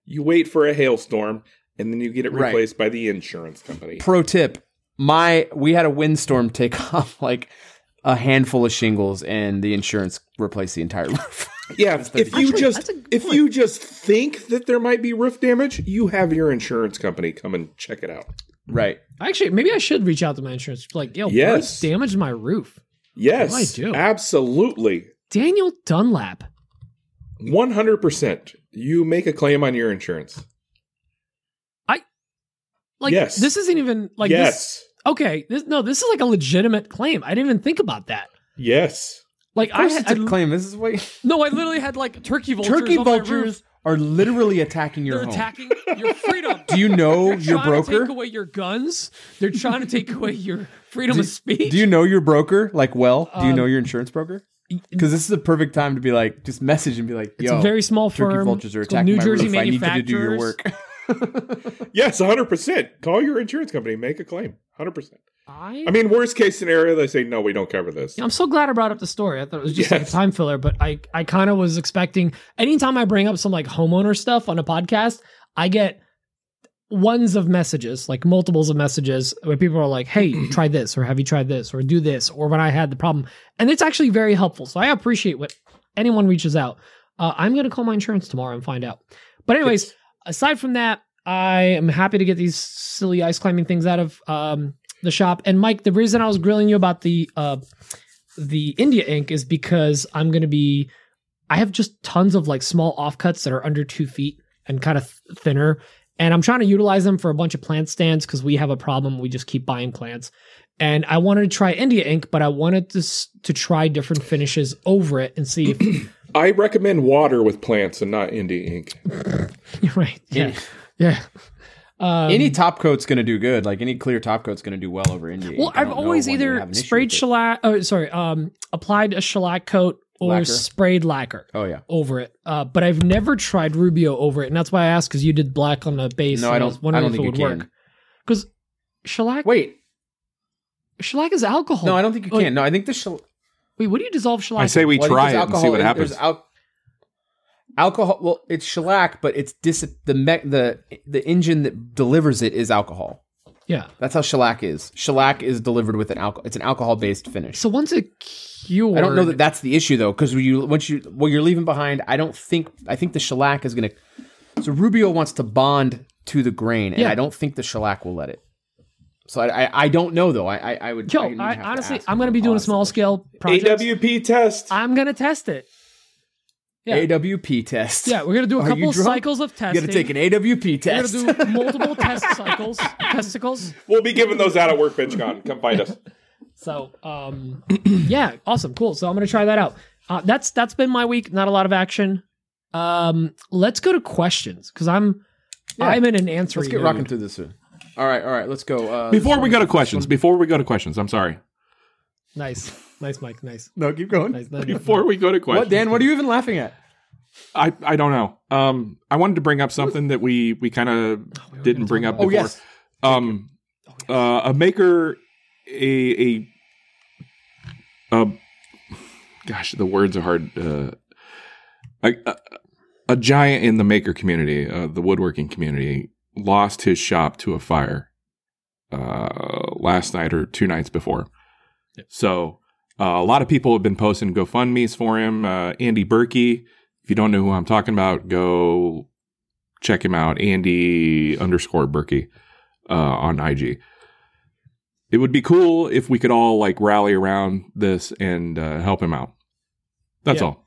C: You wait for a hailstorm, and then you get it
A: Right.
C: replaced by the insurance company.
A: Pro tip: my we had a windstorm take (laughs) off like a handful of shingles, and the insurance replaced the entire roof. (laughs)
C: Yeah, if you
B: Actually,
C: just
B: that's a good
C: if
B: point.
C: you just think that there might be roof damage, you have your insurance company come and check it out.
A: right.
B: Actually, maybe I should reach out to my insurance. Like, yo,
C: Yes.
B: what's damaged my roof?
C: Yes,
B: I do.
C: absolutely,
B: Daniel Dunlap.
C: one hundred percent. You make a claim on your insurance.
B: Like,
C: Yes.
B: this isn't even like this.
C: yes,
B: Okay, this no, this is like a legitimate claim. I didn't even think about that.
C: yes.
B: Like,
A: Of
B: I, had,
A: a
B: I
A: claim. This is what
B: no, I literally had like turkey vultures.
A: turkey
B: on my roof.
A: vultures are literally attacking your
B: They're
A: home.
B: attacking your freedom. (laughs)
A: Do you know
B: They're
A: your
B: trying to
A: broker?
B: take away your guns. They're trying to take away your freedom of speech.
A: Do you know your broker like well? Do you
B: Um,
A: know your insurance broker? Because this is a perfect time to be like, just message and be like,
B: It's
A: "Yo,
B: a very small firm.
A: turkey
B: firm.
A: vultures are attacking
B: New
A: my
B: Jersey
A: roof. I need you to do your work." (laughs)
C: Yes, 100%. Call your insurance company, make a claim. 100%.
B: I,
C: I mean, worst case scenario, they say, no, we don't cover this.
B: I'm so glad I brought up the story. I thought it was just like a time filler, but I, I kind of was expecting anytime I bring up some like homeowner stuff on a podcast, I get ones of messages, like multiples of messages where people are like, Hey, (clears throat) try this, or have you tried this, or do this, or when I had the problem. And it's actually very helpful. So I appreciate what anyone reaches out. Uh, I'm going to call my insurance tomorrow and find out. But, anyways, aside from that, I am happy to get these silly ice climbing things out of um, the shop. And Mike, the reason I was grilling you about the uh, the India ink is because I'm going to be. I have just tons of like small offcuts that are under two feet and kind of th- thinner, and I'm trying to utilize them for a bunch of plant stands because we have a problem. We just keep buying plants, and I wanted to try India ink, but I wanted to to try different finishes over it and see if
C: I recommend water with plants and not India ink. (laughs)
B: you're right. Yeah, yeah. Um,
A: any top coat's going to do good. Like any clear top coat's going to do well over India.
B: well,
A: ink. I
B: I've always either
A: have an issue
B: sprayed shellac. Oh, sorry, um, applied a shellac coat or
A: Lacquer.
B: sprayed lacquer.
A: Oh yeah.
B: over it. Uh, but I've never tried Rubio over it, and that's why I asked because you did black on the base.
A: No,
B: and
A: I don't. I
B: wondering
A: don't
B: if
A: think
B: it
A: you
B: would
A: can.
B: work because shellac.
A: Wait,
B: shellac is alcohol.
A: no, I don't think you
B: Oh,
A: can. No, I think the shell.
B: Wait, what do you dissolve shellac?
C: I say we
A: well,
C: try
A: there's
C: it and see what happens.
A: There's al- alcohol. Well, it's shellac, but it's dis- the me- the the engine that delivers it is alcohol.
B: yeah.
A: That's how shellac is. Shellac is delivered with an alcohol. It's an alcohol based finish.
B: So once it cured,
A: I don't know that that's the issue though, because you once you what you're leaving behind, I don't think I think the shellac is gonna. So Rubio wants to bond to the grain, and
B: Yeah.
A: I don't think the shellac will let it. So I I, I don't know though. I I, I would.
B: Yo,
A: I
B: I,
A: have to
B: honestly, I'm going to be doing a small scale project.
C: AWP test.
B: I'm going to test it. Yeah.
A: AWP test.
B: Yeah, we're going to do a
A: Are
B: couple cycles of
A: You
B: testing.
A: got to take an AWP test.
B: We're going to do multiple test cycles, (laughs) testicles.
C: We'll be giving those out at Workbench Con. Come find us.
B: So, um, (clears throat) yeah, awesome, cool. So I'm gonna try that out. Uh, that's that's been my week. Not a lot of action. Um, let's go to questions because I'm
A: Yeah.
B: I'm in an answering.
A: Let's get
B: mood.
A: rocking through this. One. All right, all right. Let's go. Uh,
C: Before we go to questions, before we go to questions, I'm sorry.
B: Nice, nice, Mike. Nice,
A: No, keep going.
B: nice. nice.
C: Before we go to questions,
A: What, Dan? What are you even laughing at?
C: I I don't know. Um, I wanted to bring up something that we we kind of didn't bring up
A: Oh
C: before.
A: yes.
C: Um, uh, a maker, a a, a gosh, the words are hard. Uh, a, a, a giant in the maker community, uh, the woodworking community, lost his shop to a fire uh, last night or two nights before. So uh, a lot of people have been posting GoFundmes for him. Uh, Andy Berkey, if you don't know who I'm talking about, go check him out. Andy underscore Berkey uh, on IG. It would be cool if we could all like rally around this and uh, help him out. That's
B: Yeah.
C: all.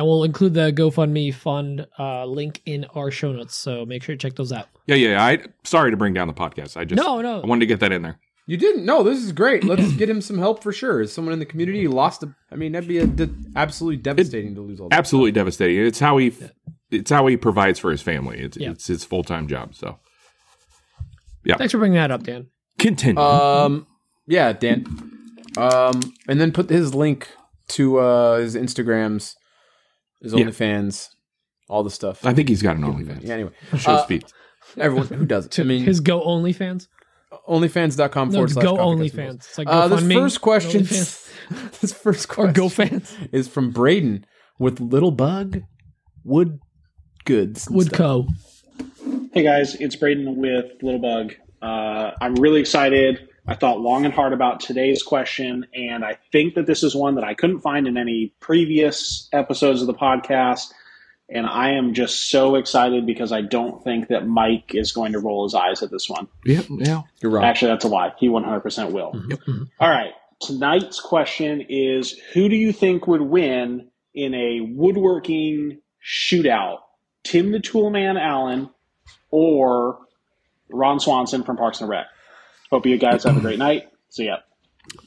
B: And we'll include the GoFundMe fund uh, link in our show notes. So make sure to check those out.
C: Yeah, yeah. I sorry to bring down the podcast. I just
B: No, no.
C: I wanted to get that in there.
A: You didn't. No, this is great. Let's (clears throat) get him some help for sure. Is someone in the community lost a? I mean, that'd be a de- absolutely devastating to lose all. That.
C: Absolutely devastating. It's how he it's how he provides for his family. It's
B: Yeah.
C: it's his full time job. So yeah.
B: Thanks for bringing that up, Dan.
C: continue.
A: Um, yeah, Dan. Um, and then put his link to uh his Instagrams, his
C: Yeah.
A: OnlyFans, all the stuff.
C: I think he's got an OnlyFans.
A: Yeah. Anyway,
C: Shows
A: uh,
C: feet.
A: everyone who does it.
B: To
A: I mean,
B: his Go Only fans.
A: OnlyFans.com
B: No,
A: forward slash
B: Go
A: Coffee
B: Only fans. It's like
A: Uh, this
B: GoFundMe,
A: first question,
B: OnlyFans,
A: this first question
B: Go fans. (laughs)
A: is from Braden with Little Bug Wood Goods.
B: Wood
A: stuff.
B: Co.
D: Hey guys, it's Braden with Little Bug. Uh, I'm really excited. I thought long and hard about today's question, and I think that this is one that I couldn't find in any previous episodes of the podcast. And I am just so excited because I don't think that Mike is going to roll his eyes at this one.
C: Yeah, yeah.
A: You're wrong.
D: Actually, that's a lie. He 100% will. Mm-hmm. Mm-hmm. All right. Tonight's question is Who do you think would win in a woodworking shootout? Tim the Toolman Allen or Ron Swanson from Parks and Rec? Hope you guys have a great (clears throat) night. See ya.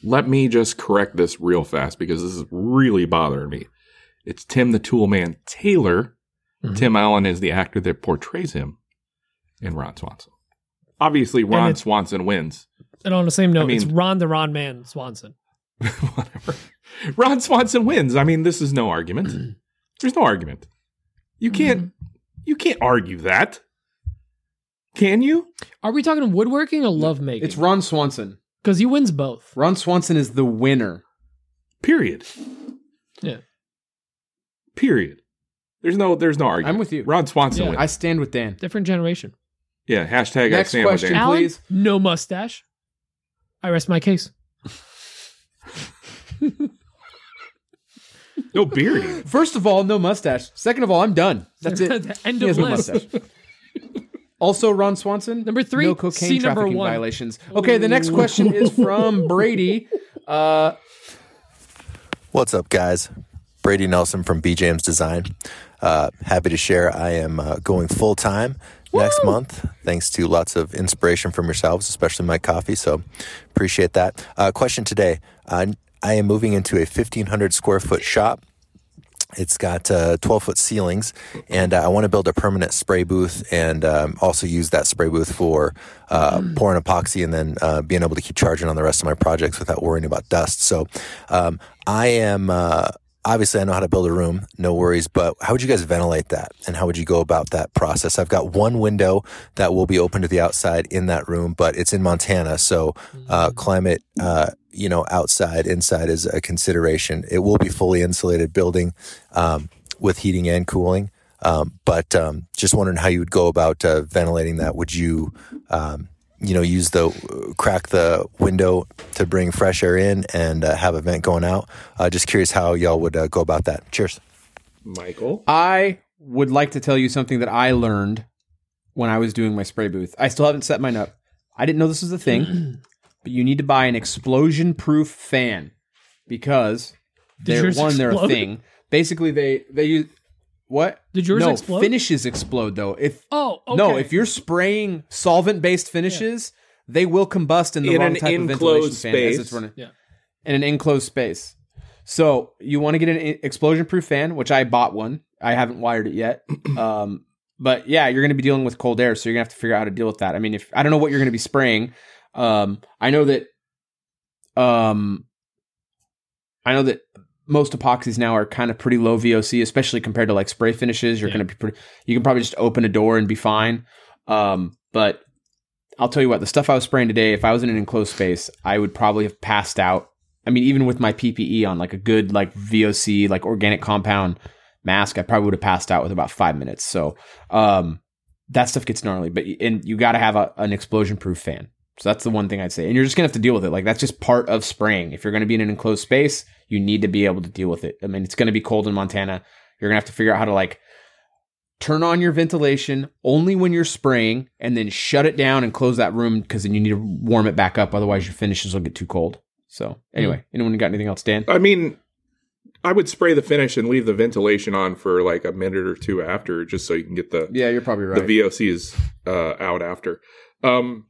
C: Let me just correct this real fast because this is really bothering me. It's Tim the Toolman Taylor.
B: Mhm.
C: Tim Allen is the actor that portrays him in Ron Swanson. Obviously, Ron
B: it's-
C: Swanson wins.
B: And on the same note,
C: I mean-
B: it's Ron the Ron Man Swanson. (laughs)
C: Whatever. Ron Swanson wins. I mean, this is no argument. (clears throat) There's no argument. You can't. You can't argue that. Can you?
B: Are we talking woodworking or love making?
A: It's Ron Swanson.
B: because he wins both.
A: Ron Swanson is the winner.
C: Period.
B: Yeah.
C: Period. There's no. There's no argument.
A: I'm with you.
C: Ron Swanson
B: Yeah.
C: wins.
A: I stand with Dan.
B: Different generation.
C: yeah. Hashtag I
A: Next
C: stand with
A: question.
C: Dan.
B: Alan,
A: please.
B: no mustache. I rest my case. (laughs)
C: No beard.
A: First of all, no mustache. Second of all, I'm done. That's (laughs) it.
B: End
A: He
B: of
A: has no
B: list.
A: mustache. (laughs) Also, Ron Swanson.
B: Number three,
A: no cocaine
B: see number
A: trafficking
B: one.
A: violations. Okay, the next question is (laughs) from Brady. Uh,
E: What's up, guys? Brady Nelson from BJM's Design. Uh, happy to share I am uh, going full time next month, thanks to lots of inspiration from yourselves, especially my coffee. So appreciate that. Uh, question today uh, I am moving into a 1,500 square foot shop. It's got uh, 12 foot ceilings, and uh, I want to build a permanent spray booth and um, also use that spray booth for uh, pouring epoxy and then uh, being able to keep charging on the rest of my projects without worrying about dust. So um, I am uh, obviously I know how to build a room, no worries, but how would you guys ventilate that? And how would you go about that process? I've got one window that will be open to the outside in that room, but it's in Montana. So, uh, climate, uh, you know, outside, inside is a consideration. It will be fully insulated building, um, with heating and cooling. Um, but, um, just wondering how you would go about, uh, ventilating that. Would you, um, you know, use the crack the window to bring fresh air in and uh, have a vent going out. Uh, just curious how y'all would uh, go about that. Cheers.
C: Michael.
A: I would like to tell you something that I learned when I was doing my spray booth. I still haven't set mine up. I didn't know this was a thing, (clears throat) but you need to buy an explosion proof fan because they're
B: yours
A: one, they're a thing. Basically, they they use what?
B: Did yours
A: no,
B: explode?
A: finishes explode though. If
B: Oh, okay.
A: no, if you're spraying solvent based finishes, they will combust in the
C: In
A: wrong
C: an
A: type of ventilation
C: enclosed
A: fan as
C: space.
A: it's running.
B: Yeah.
A: In an enclosed space. So you want to get an explosion proof fan, which I bought one. I haven't wired it yet. (clears throat) um, but yeah, you're going to be dealing with cold air, so you're going to have to figure out how to deal with that. I mean, if I don't know what you're going to be spraying, um, I know that, um, I know that most epoxies now are kind of pretty low VOC, especially compared to like spray finishes. You're
B: Yeah.
A: going to be pretty. You can probably just open a door and be fine. Um, but I'll tell you what, the stuff I was spraying today, if I was in an enclosed space, I would probably have passed out. I mean, even with my PPE on, like a good like VOC, like organic compound mask, I probably would have passed out with about five minutes. So um, that stuff gets gnarly. But and you got to have a, an explosion proof fan. So that's the one thing I'd say. And you're just gonna have to deal with it. Like that's just part of spraying. If you're gonna be in an enclosed space, you need to be able to deal with it. I mean, it's gonna be cold in Montana. You're gonna have to figure out how to like turn on your ventilation only when you're spraying and then shut it down and close that room because then you need to warm it back up otherwise your finishes will get too cold so anyway anyone got anything else dan
C: I mean, I would spray the finish and leave the ventilation on for like a minute or two after, just so you can get the
A: yeah you're probably right
C: the VOCs uh, out after. Um,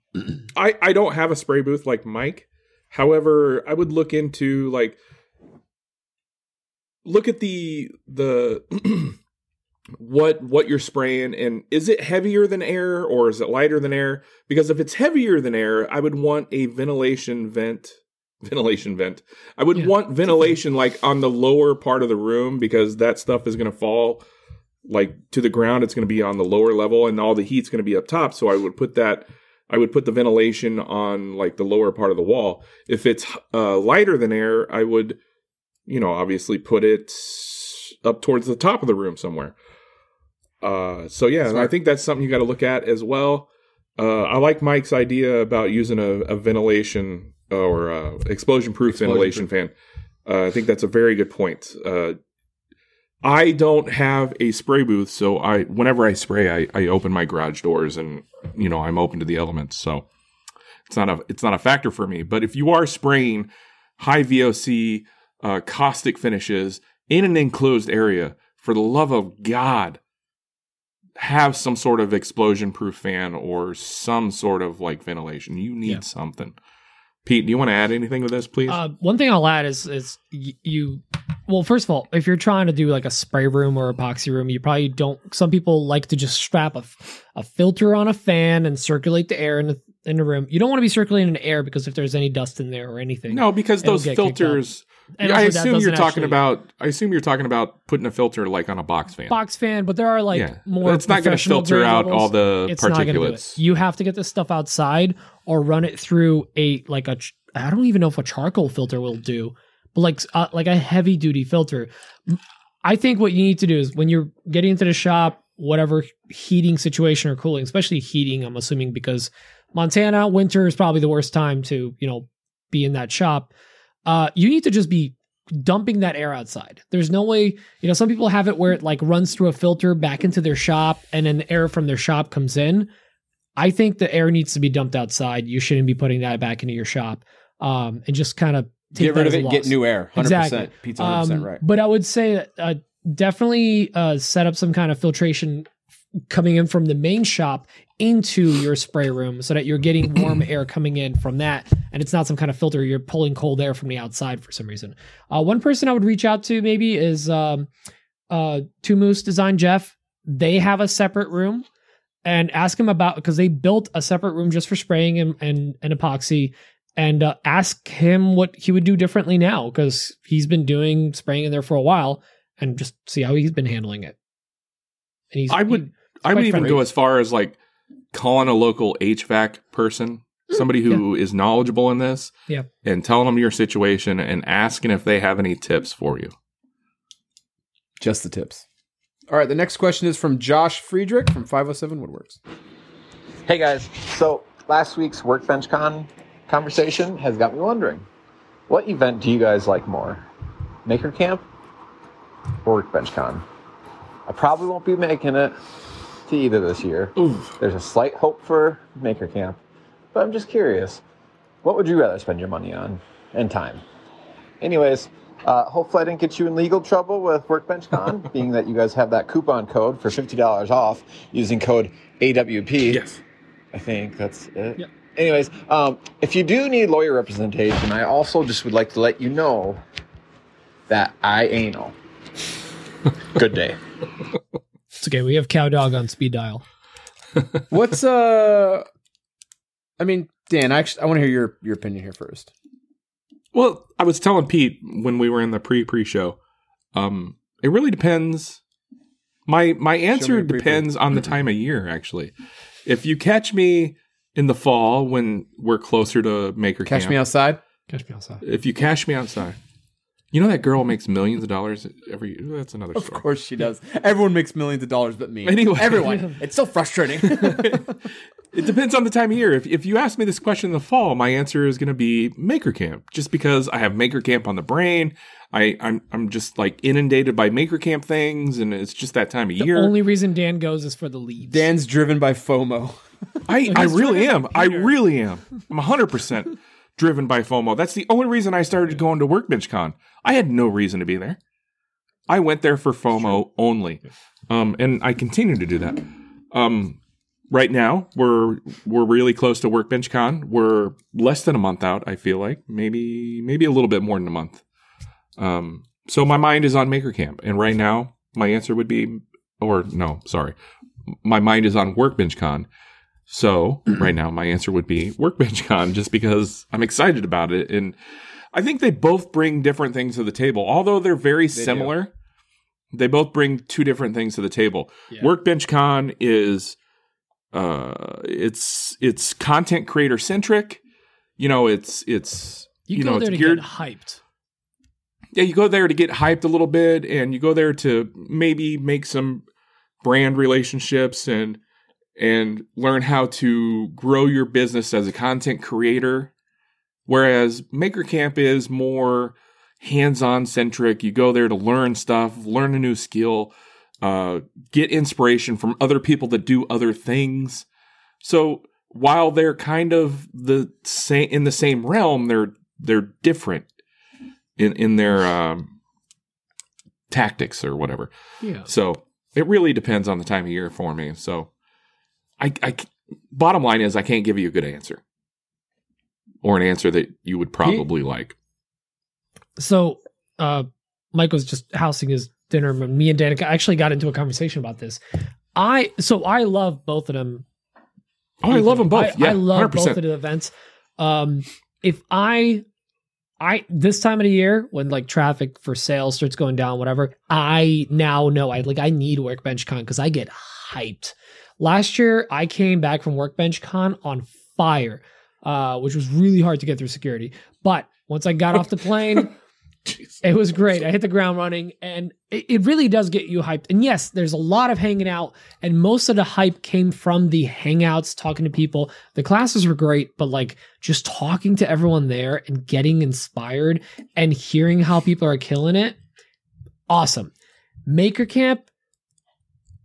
C: I I don't have a spray booth like Mike. However, I would look into like look at the the (clears throat) what what you're spraying and is it heavier than air or is it lighter than air? Because if it's heavier than air, I would want a ventilation vent (laughs) ventilation vent. I would
B: Yeah.
C: want ventilation like on the lower part of the room because that stuff is going to fall like to the ground it's going to be on the lower level and all the heat's going to be up top so i would put that i would put the ventilation on like the lower part of the wall. If it's uh, lighter than air i would you know obviously put it up towards the top of the room somewhere. Uh, so yeah i think that's something you got to look at as well. Uh, i like mike's idea about using a, a ventilation or uh, explosion proof ventilation fan. Uh, i think that's a very good point. Uh, I don't have a spray booth, so I whenever I spray, I, I open my garage doors and you know I'm open to the elements. So it's not a it's not a factor for me. But if you are spraying high VOC uh, caustic finishes in an enclosed area, for the love of God, have some sort of explosion proof fan or some sort of like ventilation. You need
B: Yeah.
C: something. Pete, do you want to add anything with this, please?
B: Uh, one thing I'll add is is y- you. Well, first of all, if you're trying to do like a spray room or epoxy room, you probably don't. Some people like to just strap a, f- a filter on a fan and circulate the air in the in the room. You don't want to be circulating the air because if there's any dust in there or anything,
C: no, because those filters.
B: And
C: I
B: also that
C: assume you're talking
B: actually-
C: about. I assume you're talking about putting a filter like on a box fan.
B: box fan, but there are like
C: yeah,
B: more.
C: It's not going to filter out
B: levels.
C: all the
B: it's not do it.
C: particulates.
B: You have to get this stuff outside or run it through a like a. I don't even know if a charcoal filter will do, but like uh, like a heavy duty filter. I think what you need to do is when you're getting into the shop, whatever heating situation or cooling, especially heating. I'm assuming because Montana winter is probably the worst time to you know be in that shop. Uh, you need to just be dumping that air outside. There's no way, you know, some people have it where it like runs through a filter back into their shop and then the air from their shop comes in. I think the air needs to be dumped outside. You shouldn't be putting that back into your shop. Um, and just kind of take
A: get rid of it get new air 100%
B: Exactly.
A: pete's 100%
B: Um,
A: right
B: But I would say that uh, definitely uh, set up some kind of filtration coming in from the main shop into your spray room so that you're getting (clears throat) warm air coming in from that and it's not some kind of filter. You're pulling cold air from the outside for some reason. Uh, one person i would reach out to maybe is um, uh, two moose design jeff. They have a separate room and ask him about because they built a separate room just for spraying and and, and epoxy and uh, ask him what he would do differently now because he's been doing spraying in there for a while and just see how he's been handling it. And he's
C: I would I would even go as far as like calling a local HVAC person, mm, somebody who is knowledgeable in this,
B: Yeah.
C: and telling them your situation and asking if they have any tips for you.
A: Just the tips. All right, the next question is from Josh Friedrich from 507 Woodworks.
F: Hey guys, so last week's Workbench Con conversation has got me wondering what event do you guys like more? Maker Camp or Workbench Con? I probably won't be making it to either this year. There's a slight hope for Maker Camp, but I'm just curious what would you rather spend your money on and time? Anyways, uh, hopefully I didn't get you in legal trouble with Workbench Con, (laughs) being that you guys have that coupon code for $50 off using code AWP.
C: Yes.
F: I think that's it.
B: Yep.
F: Anyways, um, if you do need lawyer representation, I also just would like to let you know that I anal. (laughs) Good day.
B: It's okay we have cow dog on speed dial (laughs)
A: What's uh I mean, Dan, I actually I want to hear your your opinion here first.
C: Well, I was telling Pete when we were in the pre pre show, um, it really depends. My my answer depends on the (clears throat) time of year. Actually, if you catch me in the fall when we're closer to Maker
A: Catch
C: Camp,
A: me outside.
B: catch me outside
C: if you catch me outside, you know that girl makes millions of dollars every. That's another story.
A: Of
C: story.
A: course she does. Everyone makes millions of dollars but me.
C: Anyway.
A: Everyone. (laughs) It's so frustrating. (laughs)
C: It depends on the time of year. If, if you ask me this question in the fall, my answer is going to be Maker Camp, just because I have Maker Camp on the brain. I, I'm I'm just like inundated by Maker Camp things, and it's just that time of
B: the
C: year.
B: The only reason dan goes is for the leads
A: Dan's driven by FOMO.
C: I, (laughs) I really
B: driven
C: am. I really am. I'm 100 percent driven by FOMO. That's the only reason I started going to Workbench Con. I had no reason to be there. I went there for FOMO only, um, and I continue to do that. Um, right now, we're we're really close to Workbench Con. We're less than a month out. I feel like maybe maybe a little bit more than a month. Um, so my mind is on Maker Camp, and right now my answer would be, or no, sorry, my mind is on Workbench Con. So right now my answer would be Workbench Con, just because I'm excited about it, and I think they both bring different things to the table. Although they're very
A: do.
C: similar, they both bring two different things to the table.
B: Yeah.
C: Workbench Con is uh it's it's content creator centric. You know, it's it's
B: you,
C: you
B: go
C: know,
B: there
C: it's
B: to
C: geared-
B: get hyped
C: yeah, you go there to get hyped a little bit and you go there to maybe make some brand relationships and and learn how to grow your business as a content creator. Whereas Maker Camp is more hands-on centric. You go there to learn stuff, learn a new skill, uh, get inspiration from other people that do other things. So while they're kind of the same in the same realm, they're they're different in in their um, tactics or whatever.
B: yeah
C: So it really depends on the time of year for me. So I, I bottom line is I can't give you a good answer or an answer that you would probably like.
B: so uh mike was just housing his dinner me and danica actually got into a conversation about this i so i love both of them
C: Oh, I love them both.
B: I,
C: yeah,
B: I love
C: 100%.
B: both of the events. Um, if I, I this time of the year when like traffic for sales starts going down, whatever, I now know I like I need Workbench Con because I get hyped. Last year I came back from Workbench Con on fire, uh, which was really hard to get through security. But once I got off the plane, (laughs) it was great. I hit the ground running, and it, it really does get you hyped. And yes, there's a lot of hanging out, and most of the hype came from the hangouts, talking to people. The classes were great, but like just talking to everyone there and getting inspired and hearing how people are killing it, awesome. Maker Camp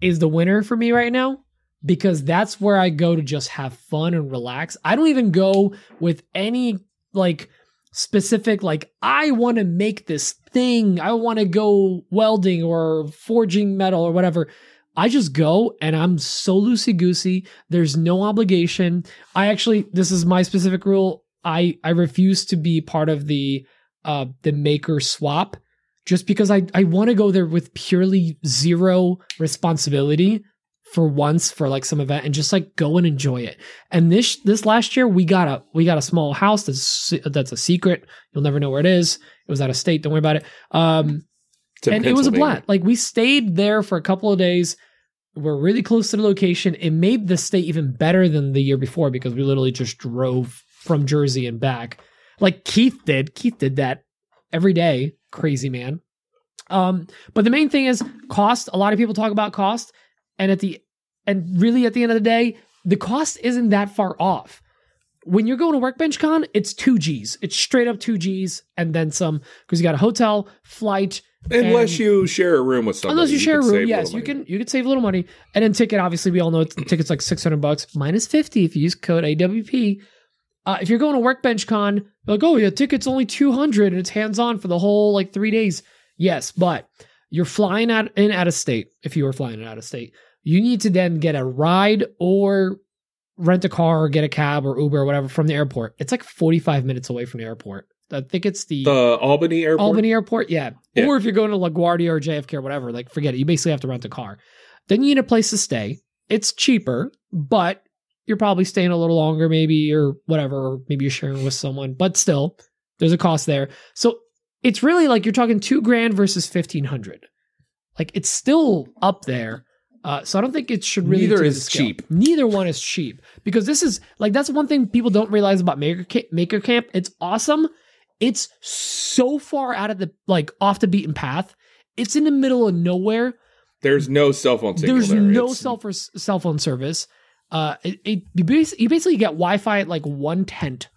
B: is the winner for me right now because that's where I go to just have fun and relax. I don't even go with any like specific like I want to make this thing. I want to go welding or forging metal or whatever. I just go and I'm so loosey goosey. There's no obligation. I actually, this is my specific rule. I I refuse to be part of the uh the maker swap just because I I want to go there with purely zero responsibility for once for like some event and just like go and enjoy it. And this this last year we got a we got a small house that's that's a secret. You'll never know where it is. It was out of state. Don't worry about it. Um, and it was a blast. Like we stayed there for a couple of days. We're really close to the location. It made the stay even better than the year before because we literally just drove from Jersey and back, like Keith did. Keith did that every day. Crazy man. Um, but the main thing is cost. A lot of people talk about cost, and at the and really at the end of the day, the cost isn't that far off. When you're going to Workbench Con, it's two G's. It's straight up two G's and then some because you got a hotel, flight,
C: Unless
B: and-
C: you share a room with somebody.
B: Unless you, share a room, yes,
C: little
B: you can you could save a little money. And then ticket, obviously, we all know it's, tickets like six hundred bucks minus fifty if you use code AWP. Uh, if you're going to Workbench Con, like, oh yeah, ticket's only two hundred and it's hands on for the whole like three days. Yes, but you're flying out in out of state. If you were flying out of state, you need to then get a ride or rent a car or get a cab or Uber or whatever from the airport. It's like forty five minutes away from the airport. I think it's the
C: The Albany Airport.
B: Albany Airport, yeah.
C: Yeah.
B: Or if you're going to LaGuardia or JFK or whatever, like forget it. You basically have to rent a car. Then you need a place to stay. It's cheaper, but you're probably staying a little longer, maybe, or whatever. Or maybe you're sharing with someone, but still, there's a cost there. So it's really like you're talking two grand versus fifteen hundred. Like it's still up there. Uh, so I don't think it should really.
A: Neither is cheap.
B: Neither one is cheap because this is like that's one thing people don't realize about Maker Ca- Maker Camp. It's awesome. It's so far out of the like off the beaten path. It's in the middle of nowhere.
C: There's no cell phone
B: There's
C: there.
B: no
C: It's-
B: cell for cell phone service. Uh, it, it you, bas- you basically get Wi-Fi at like one tent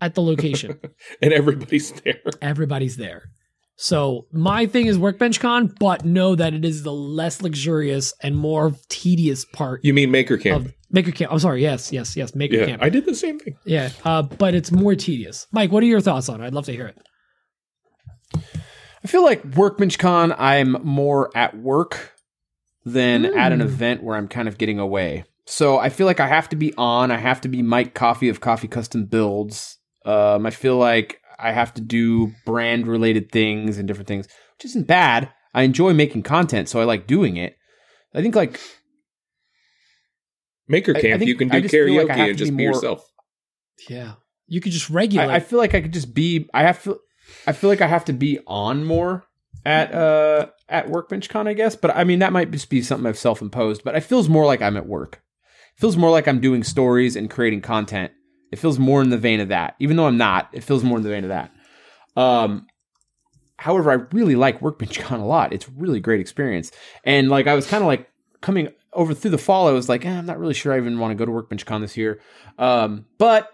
B: at the location. (laughs)
C: and everybody's there.
B: Everybody's there. So my thing is Workbench Con, but know that it is the less luxurious and more tedious part
C: You mean Maker Camp?
B: of Maker Camp. I'm sorry. Yes, yes, yes. Maker
C: yeah,
B: Camp.
C: I did the same thing.
B: yeah, uh, but it's more tedious. Mike, what are your thoughts on it? I'd love to hear it.
A: I feel like Workbench Con, I'm more at work than at an
B: Mm.
A: event where I'm kind of getting away. So I feel like I have to be on. I have to be Mike Coffee of Coffee Custom Builds. Um, I feel like I have to do brand related things and different things, which isn't bad. I enjoy making content, so I like doing it. I think like
C: Maker
A: I- I
C: Camp, you can do
A: just feel like
C: karaoke and just
A: be
C: be
A: more-
C: yourself.
B: Yeah, you could just regulate.
A: I, I feel like I could just be. I have to. I feel like I have to be on more at uh at Workbench Con, I guess. But I mean, that might just be something I've self imposed. But it feels more like I'm at work. It feels more like I'm doing stories and creating content. It feels more in the vein of that, even though I'm not. It feels more in the vein of that. Um, however, I really like Workbench Con a lot. It's a really great experience. And like I was kind of like coming over through the fall, I was like, eh, I'm not really sure I even want to go to Workbench Con this year. Um, but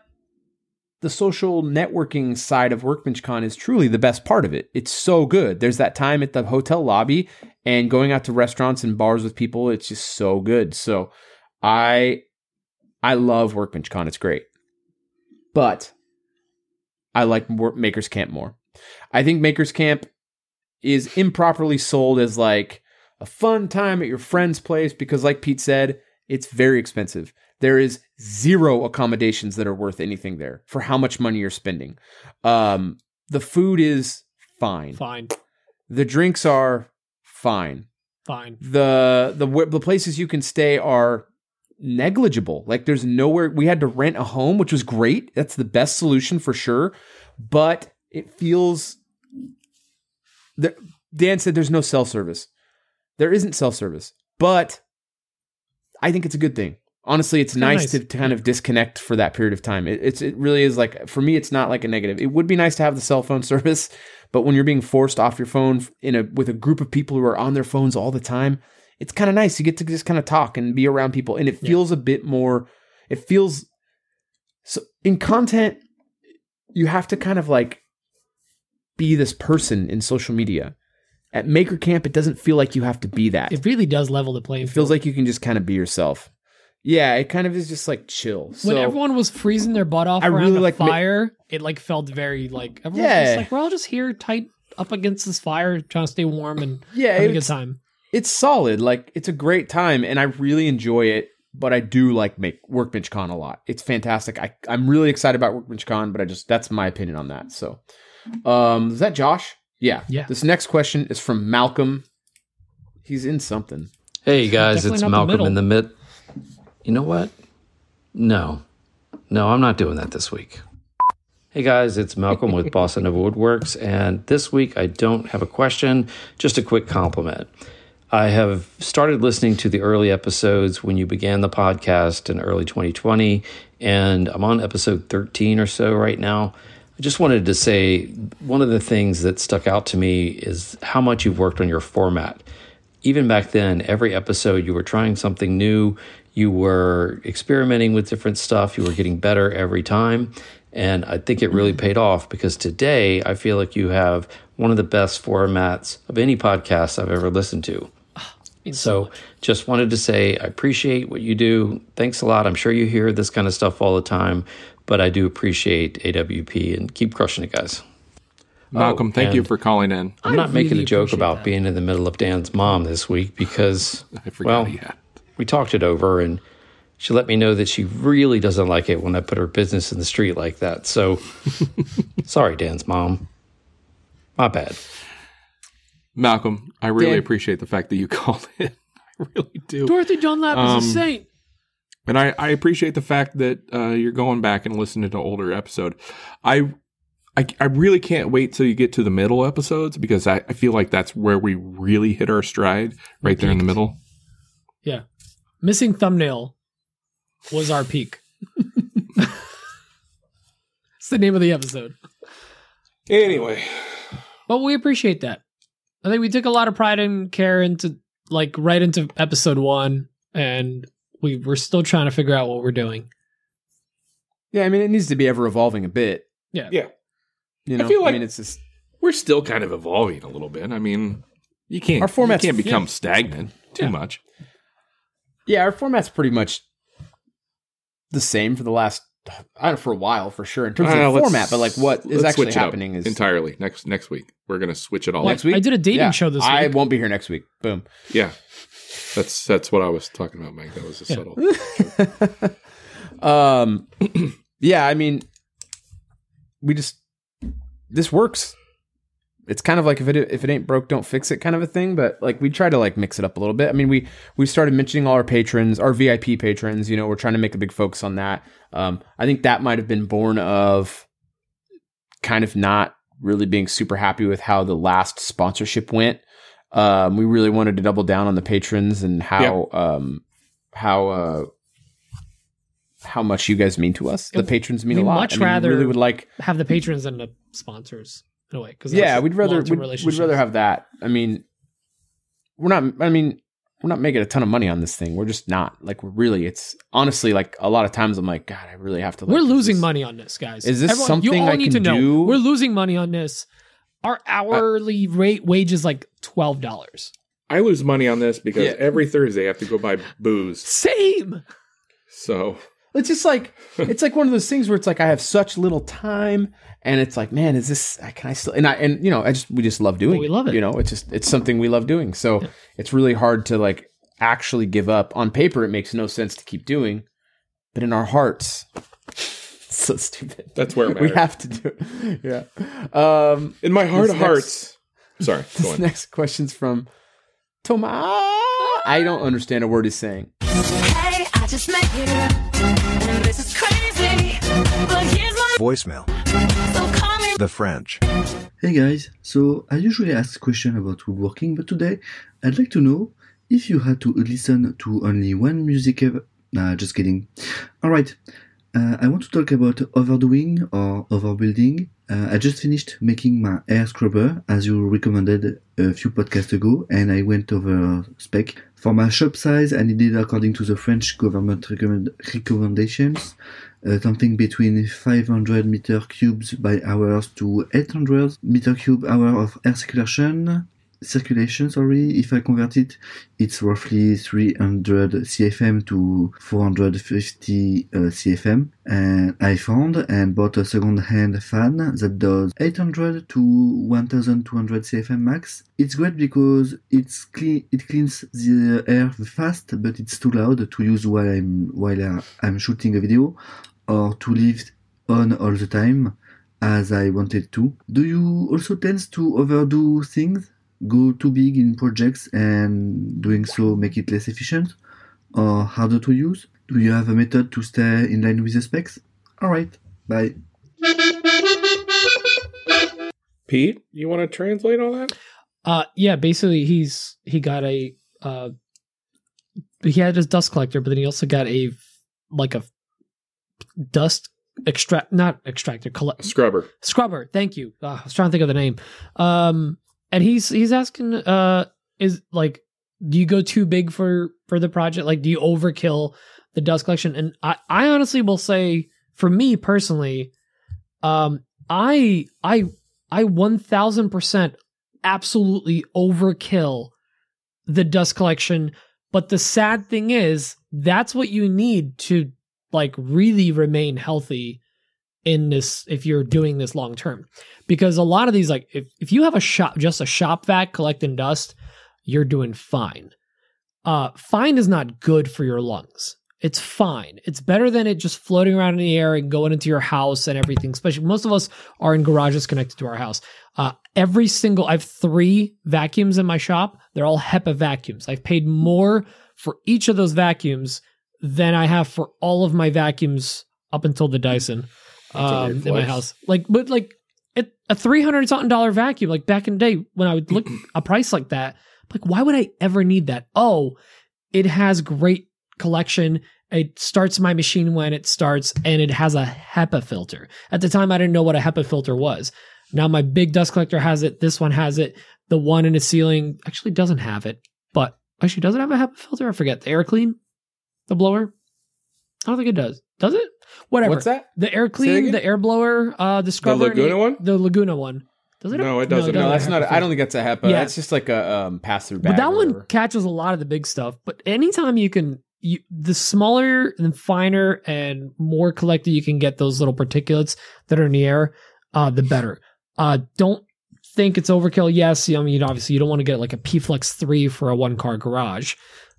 A: the social networking side of Workbench Con is truly the best part of it. It's so good. There's that time at the hotel lobby and going out to restaurants and bars with people. It's just so good. So I I love Workbench Con. It's great. But I like Wor- Makers Camp more. I think Makers Camp is improperly sold as like a fun time at your friend's place because like Pete said, it's very expensive. There is zero accommodations that are worth anything there for how much money you're spending. Um, the food is fine.
B: fine,
A: The drinks are fine.
B: fine.
A: The the the places you can stay are negligible. Like there's nowhere we had to rent a home, which was great. That's the best solution for sure, but it feels Dan said there's no cell service. There isn't cell service, but I think it's a good thing. Honestly, it's
B: Kinda
A: nice,
B: nice.
A: to, to kind of disconnect for that period of time. It, it's it really is like for me, it's not like a negative. It would be nice to have the cell phone (laughs) service, but when you're being forced off your phone in a with a group of people who are on their phones all the time, it's kind of nice. You get to just kind of talk and be around people, and it
B: Yeah.
A: feels a bit more. It feels so in content. You have to kind of like be this person in social media. At Maker Camp, it doesn't feel like you have to be that.
B: It really does level the playing
A: It
B: field.
A: feels like you can just kind of be yourself. Yeah, it kind of is just like chill.
B: when
A: So
B: everyone was freezing their butt off
A: I
B: around
A: really
B: the
A: like ma-
B: fire, it like felt very like everyone was
A: Yeah.
B: just like we're all just here tight up against this fire, trying to stay warm and
A: yeah,
B: having a good time.
A: It's solid. Like it's a great time, and I really enjoy it. But I do like make Workbench Con a lot. It's fantastic. I I'm really excited about Workbench Con, but I just that's my opinion on that. So, um, is that Josh? Yeah.
B: Yeah.
A: This next question is from Malcolm. He's in something.
G: Hey guys,
B: Definitely
G: it's
B: not the
G: Malcolm in the mid. You know what? No, no, I'm not doing that this week. Hey guys, it's Malcolm with (laughs) Boston Nova Woodworks, and this week I don't have a question, just a quick compliment. I have started listening to the early episodes when you began the podcast in early 2020, and I'm on episode 13 or so right now. I just wanted to say one of the things that stuck out to me is how much you've worked on your format even back then, every episode you were trying something new, you were experimenting with different stuff, you were getting better every time. And I think it really paid off because today I feel like you have one of the best formats of any podcast I've ever listened to. So just wanted to say I appreciate what you do. Thanks a lot. I'm sure you hear this kind of stuff all the time, but I do appreciate AWP and keep crushing it, guys.
C: Malcolm, thank you for calling in.
G: I'm
B: I
G: not making
B: really
G: a joke about
B: that.
G: being in the middle of Dan's mom this week because (laughs)
C: I
G: well, we talked it over and she let me know that she really doesn't like it when I put her business in the street like that. So (laughs) sorry, Dan's mom. My bad.
C: Malcolm, I really
A: Dan.
C: appreciate the fact that you (laughs) called in. I really do.
B: Dorothy Dunlap is
C: Um,
B: a saint.
C: And I, I appreciate the fact that uh, you're going back and listening to older episode. I, I I really can't wait till you get to the middle episodes because I, I feel like that's where we really hit our stride right there in the middle.
B: Yeah. Missing thumbnail was our peak. (laughs) it's the name of the episode.
C: Anyway,
B: But we appreciate that. I think we took a lot of pride and care into like right into episode one, and we we're still trying to figure out what we're doing.
A: Yeah, I mean, it needs to be ever evolving a bit.
B: Yeah.
C: Yeah.
A: You know,
C: feel like-
A: mean, it's just
C: we're still kind of evolving a little bit. I mean, you can't
A: Our
C: format can't become
A: yeah.
C: stagnant too
B: Yeah.
C: much.
A: yeah, our format's pretty much the same for the last I don't know, for a while for sure in terms
C: Uh,
A: of
C: let's-
A: format, but like what is actually
C: switch it up
A: happening is
C: entirely next next week. We're gonna switch it all.
B: Well,
C: up.
A: next week.
B: I did a dating
A: Yeah,
B: show this week.
A: I
B: week.
A: won't be here next week. Boom.
C: Yeah, that's that's what I was talking about, Mike. That was a subtle. (laughs)
A: um, (clears throat) yeah, I mean, we just this works. It's kind of like if it if it ain't broke, don't fix it, kind of a thing. But like we try to like mix it up a little bit. I mean, we we started mentioning all our patrons, our VIP patrons. You know, we're trying to make a big focus on that. Um, I think that might have been born of kind of not really being super happy with how the last sponsorship went. Um, we really wanted to double down on the patrons and how um how uh how much you guys mean to us. The patrons mean
B: we'd
A: a lot.
B: much
A: I mean, we
B: rather-
A: really would like.
B: Have the patrons and the sponsors in a way. Because
A: Yeah, we'd rather we'd, we'd rather have that. I mean, we're not. I mean, we're not making a ton of money on this thing. We're just not. Like, we're really. It's honestly like a lot of times I'm like, God, I really have to. Like,
B: We're losing
A: this-
B: money on this, guys.
A: is this
B: you
A: something
B: all
A: I
B: need
A: can
B: to know.
A: do?
B: We're losing money on this. Our hourly rate wage is like twelve dollars.
C: I lose money on this because
A: Yeah.
C: every Thursday I have to go buy booze.
B: Same.
C: So
A: It's just like it's like one of those things where it's like I have such little time, and it's like, man, is this? Can I still? And I and you know, I just we just love doing.
B: Well, we love it.
A: You know, it's just it's something we love doing. So it's really hard to like actually give up. On paper, it makes no sense to keep doing, but in our hearts, it's (laughs) so stupid.
C: that's where it
A: we have to do it. Yeah. Um,
C: In my heart
A: This
C: of
A: next-
C: hearts. Sorry, go
A: this
C: on.
A: next question's from Toma. I don't understand a word he's saying.
H: Hey, I just met you, and this is crazy. But here's my
I: Voicemail.
H: so call me.
I: The French.
J: Hey guys, so I usually ask questions about woodworking, but today I'd like to know if you had to listen to only one music ever. Nah, just kidding. Alright, uh, I want to talk about overdoing or overbuilding. Uh, I just finished making my air scrubber as you recommended a few podcasts ago, and I went over spec. For my shop size, I needed, according to the French government recommend- recommendations, uh, something between 500 meter cubes by hours to 800 meter cube hour of air circulation. Circulation. Sorry, if I convert it, it's roughly 300 CFM to 450 uh, CFM. And I found and bought a second-hand fan that does 800 to 1200 CFM max. It's great because it's clean. It cleans the air fast, but it's too loud to use while I'm while I'm shooting a video or to leave on all the time as I wanted to. Do you also tend to overdo things? Go too big in projects and doing so make it less efficient or harder to use? Do you have a method to stay in line with the specs? Alright, bye.
C: Pete, you want to translate all that?
B: Uh, yeah, basically he's he got a uh, he had his dust collector, but then he also got a like a dust extract, not extractor, collect
C: Scrubber.
B: scrubber. Thank you. Uh, I was trying to think of the name. Um, and he's he's asking, uh, is like, do you go too big for for the project? Like, do you overkill the dust collection? And I I honestly will say, for me personally, um, I I I one thousand percent absolutely overkill the dust collection. But the sad thing is, that's what you need to like really remain healthy in this if you're doing this long term. Because a lot of these like if, if you have a shop just a shop vac collecting dust you're doing fine. Uh fine is not good for your lungs. It's fine. It's better than it just floating around in the air and going into your house and everything especially most of us are in garages connected to our house. Uh every single i have three vacuums in my shop. They're all hepa vacuums. I've paid more for each of those vacuums than I have for all of my vacuums up until the Dyson um, in my house. Like, but like it, a three hundred something dollar vacuum. Like back in the day when I would look (clears throat) a price like that, like why would I ever need that? Oh, it has great collection. It starts my machine when it starts, and it has a HEPA filter. At the time, I didn't know what a HEPA filter was. Now my big dust collector has it. This one has it. The one in the ceiling actually doesn't have it, but actually does it have a HEPA filter? I forget. The air clean, the blower. I don't think it does. Does it? Whatever.
A: What's that?
B: The air clean, the air blower, uh, the scrubber, and
C: Laguna
B: the-
C: one?
B: the Laguna one. Does it?
C: No, it doesn't.
A: No,
C: No,
A: that's not.
B: HEPA
A: I don't think that's a HEPA.
B: Yeah.
A: That's just like a um, pass through bag.
B: but that
A: or
B: one catches a lot of the big stuff. But anytime you can, you the smaller and finer and more collected you can get those little particulates that are in the air, uh, the better. Uh, don't think it's overkill. Yes, I mean obviously you don't want to get like a P Flux three for a one car garage.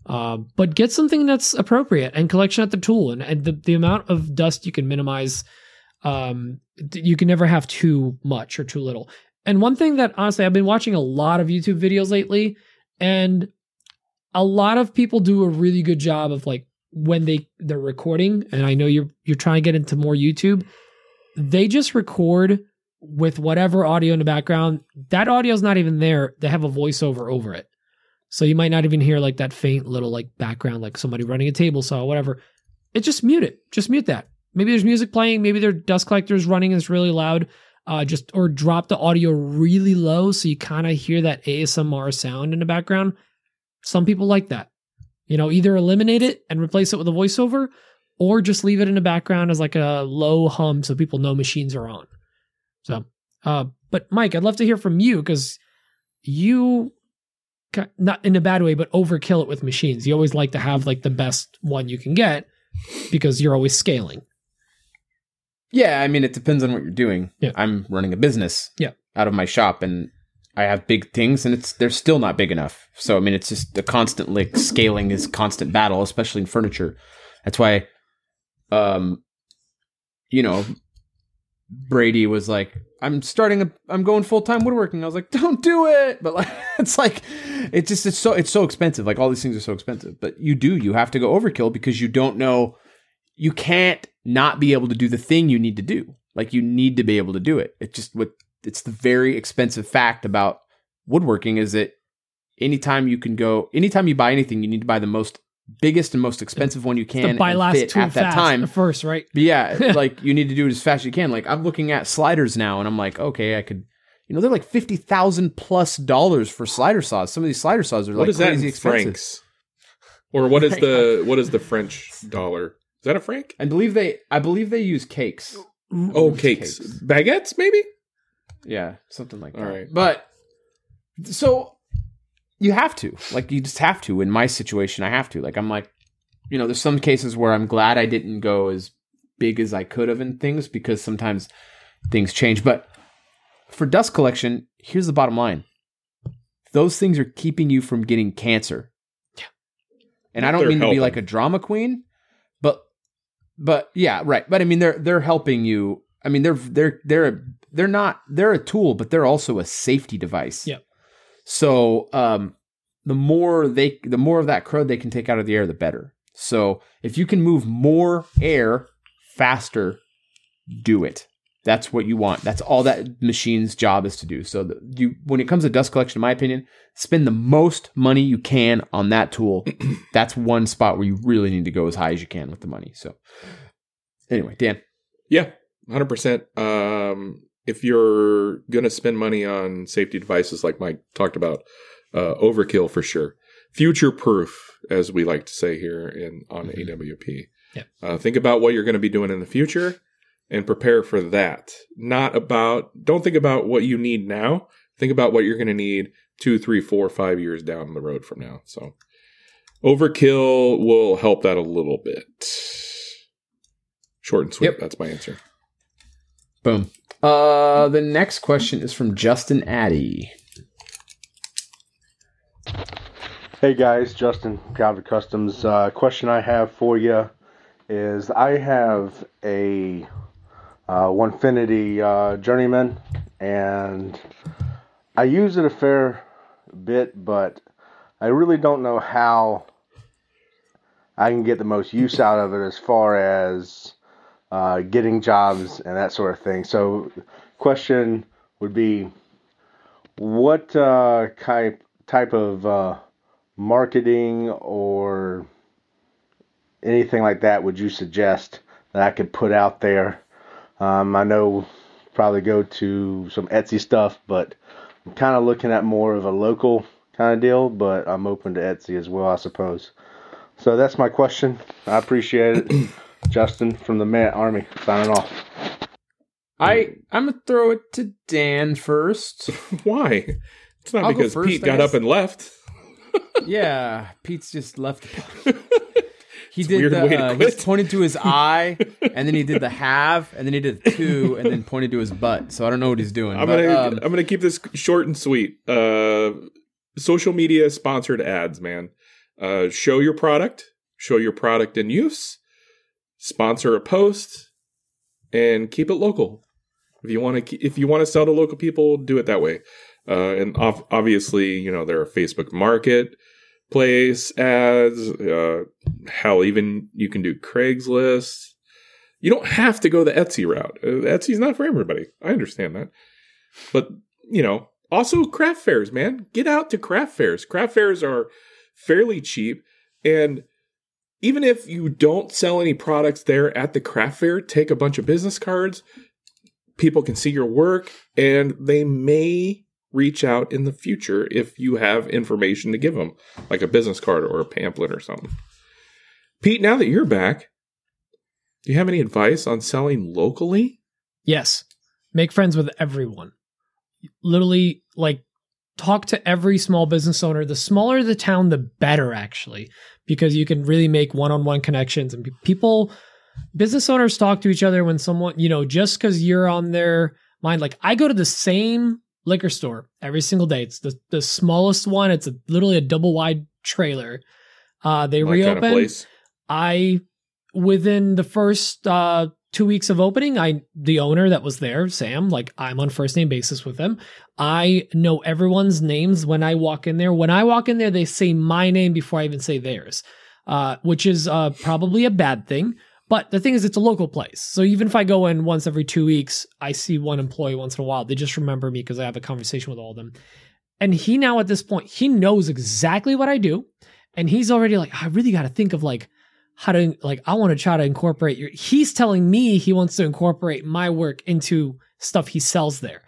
B: Uh, but get something that's appropriate and collection at the tool and, and the, the amount of dust you can minimize um, you can never have too much or too little. And one thing that honestly, I've been watching a lot of YouTube videos lately, and a lot of people do a really good job of like when they they're recording. And I know you're you're trying to get into more YouTube. They just record with whatever audio in the background. That audio is not even there. They have a voiceover over it, so you might not even hear like that faint little like background, like somebody running a table saw, whatever. It just mute it. Just mute that. Maybe there's music playing. Maybe their dust collectors running and it's really loud. Uh, just or drop the audio really low so you kind of hear that ASMR sound in the background. Some people like that. You know, either eliminate it and replace it with a voiceover, or just leave it in the background as like a low hum so people know machines are on. So, uh, but Mike, I'd love to hear from you because you, not in a bad way, but overkill it with machines. You always like to have like the best one you can get because you're always scaling.
A: Yeah, I mean, it depends on what you're doing.
B: Yeah.
A: I'm running a business.
B: Yeah.
A: Out of my shop, and I have big things, and it's they're still not big enough. So I mean, it's just a constant like scaling is constant battle, especially in furniture. That's why, um, you know, Brady was like, "I'm starting a, I'm going full time woodworking." I was like, "Don't do it!" But like, (laughs) it's like, it's just it's so it's so expensive. Like all these things are so expensive. But you do you have to go overkill because you don't know, you can't not be able to do the thing you need to do. Like you need to be able to do it. It's just what it's the very expensive fact about woodworking is that anytime you can go, anytime you buy anything, you need to buy the most biggest and most expensive one you can
B: buy last
A: fit
B: tool
A: at that
B: fast
A: time.
B: first, right?
A: But yeah, (laughs) like you need to do it as fast as you can. Like I'm looking at sliders now, and I'm like, okay, I could. You know, they're like fifty thousand plus dollars for slider saws. Some of these slider saws are
C: What
A: like
C: is that
A: crazy
C: in
A: expensive.
C: francs? Or what is (laughs) the what is the French dollar? Is that a franc?
A: I believe they, I believe they use cakes.
C: Oh, cakes, baguettes, maybe.
A: Yeah, something like that.
C: All right.
A: But so you have to. Like you just have to. In my situation, I have to. Like I'm like, you know, there's some cases where I'm glad I didn't go as big as I could have in things because sometimes things change. But for dust collection, here's the bottom line. Those things are keeping you from getting cancer. yeah And I don't mean to be like a drama queen, but but yeah, right. But I mean they're they're helping you. I mean they're they're they're they're not they're a tool, but they're also a safety device.
B: Yep.
A: So um the more they the more of that crud they can take out of the air, the better. So if you can move more air faster, do it. That's what you want. That's all that machine's job is to do. So the, you, when it comes to dust collection, in my opinion, spend the most money you can on that tool. (clears throat) That's one spot where you really need to go as high as you can with the money. So anyway, Dan,
C: Yeah, hundred percent. If you're gonna spend money on safety devices, like Mike talked about, uh, overkill for sure. Future proof, as we like to say here in on AWP.
B: Yep.
C: Uh, think about what you're going to be doing in the future, and prepare for that. Not about. Don't think about what you need now. Think about what you're going to need two, three, four, five years down the road from now. So, overkill will help that a little bit. Short and sweet.
A: Yep.
C: That's my answer.
A: boom. Uh, the next question is from Justin Addy.
I: Hey guys, Justin, Private Customs. Uh, question I have for you is I have a uh, Onefinity uh, Journeyman and I use it a fair bit, but I really don't know how I can get the most use out of it as far as uh, getting jobs and that sort of thing. So, question would be what uh, type type of uh, marketing or anything like that would you suggest that I could put out there? Um, I know probably go to some Etsy stuff, but I'm kind of looking at more of a local kind of deal, but I'm open to Etsy as well, I suppose. So that's my question. I appreciate it. (clears throat) Justin from the Man Army signing off.
A: I I'm gonna throw it to Dan first. (laughs)
C: Why? It's not
A: I'll go
C: because
A: first,
C: Pete
A: I
C: got
A: guess.
C: up and left. (laughs)
A: yeah, Pete's just left. (laughs) He
C: a
A: did
C: weird
A: the
C: way to
A: uh, he
C: quit.
A: pointed to his eye, and then he did the have, and then he did the two, and then pointed to his butt. So I don't know what he's doing.
C: I'm
A: but,
C: gonna
A: um,
C: I'm gonna keep this short and sweet. Uh, social media sponsored ads, man. Uh, show your product, show your product in use, sponsor a post, and keep it local. If you want to, if you want to sell to local people, do it that way. Uh, and obviously, you know there are Facebook Marketplace ads. Uh, hell, even you can do Craigslist. You don't have to go the Etsy route. Uh, Etsy's not for everybody. I understand that. But, you know, also craft fairs, man. Get out to craft fairs. Craft fairs are fairly cheap. And even if you don't sell any products there at the craft fair, take a bunch of business cards. People can see your work and they may reach out in the future if you have information to give them, like a business card or a pamphlet or something. Pete, now that you're back, do you have any advice on selling locally?
B: Yes. Make friends with everyone. Literally, like, talk to every small business owner. The smaller the town, the better, actually, because you can really make one on one connections. And people, business owners talk to each other when someone, you know, just because you're on their mind. Like, I go to the same liquor store every single day. It's the, the smallest one, it's a, literally a double wide trailer. Uh, they
C: My
B: reopen.
C: kind of.
B: I within the first uh two weeks of opening, I the owner that was there, Sam, like I'm on first name basis with him. I know everyone's names when I walk in there. When I walk in there, they say my name before I even say theirs. Uh, which is uh probably a bad thing. But the thing is, it's a local place. So even if I go in once every two weeks, I see one employee once in a while. They just remember me because I have a conversation with all of them. And he now at this point, he knows exactly what I do. And he's already like, I really got to think of like how to like I want to try to incorporate your he's telling me he wants to incorporate my work into stuff he sells there.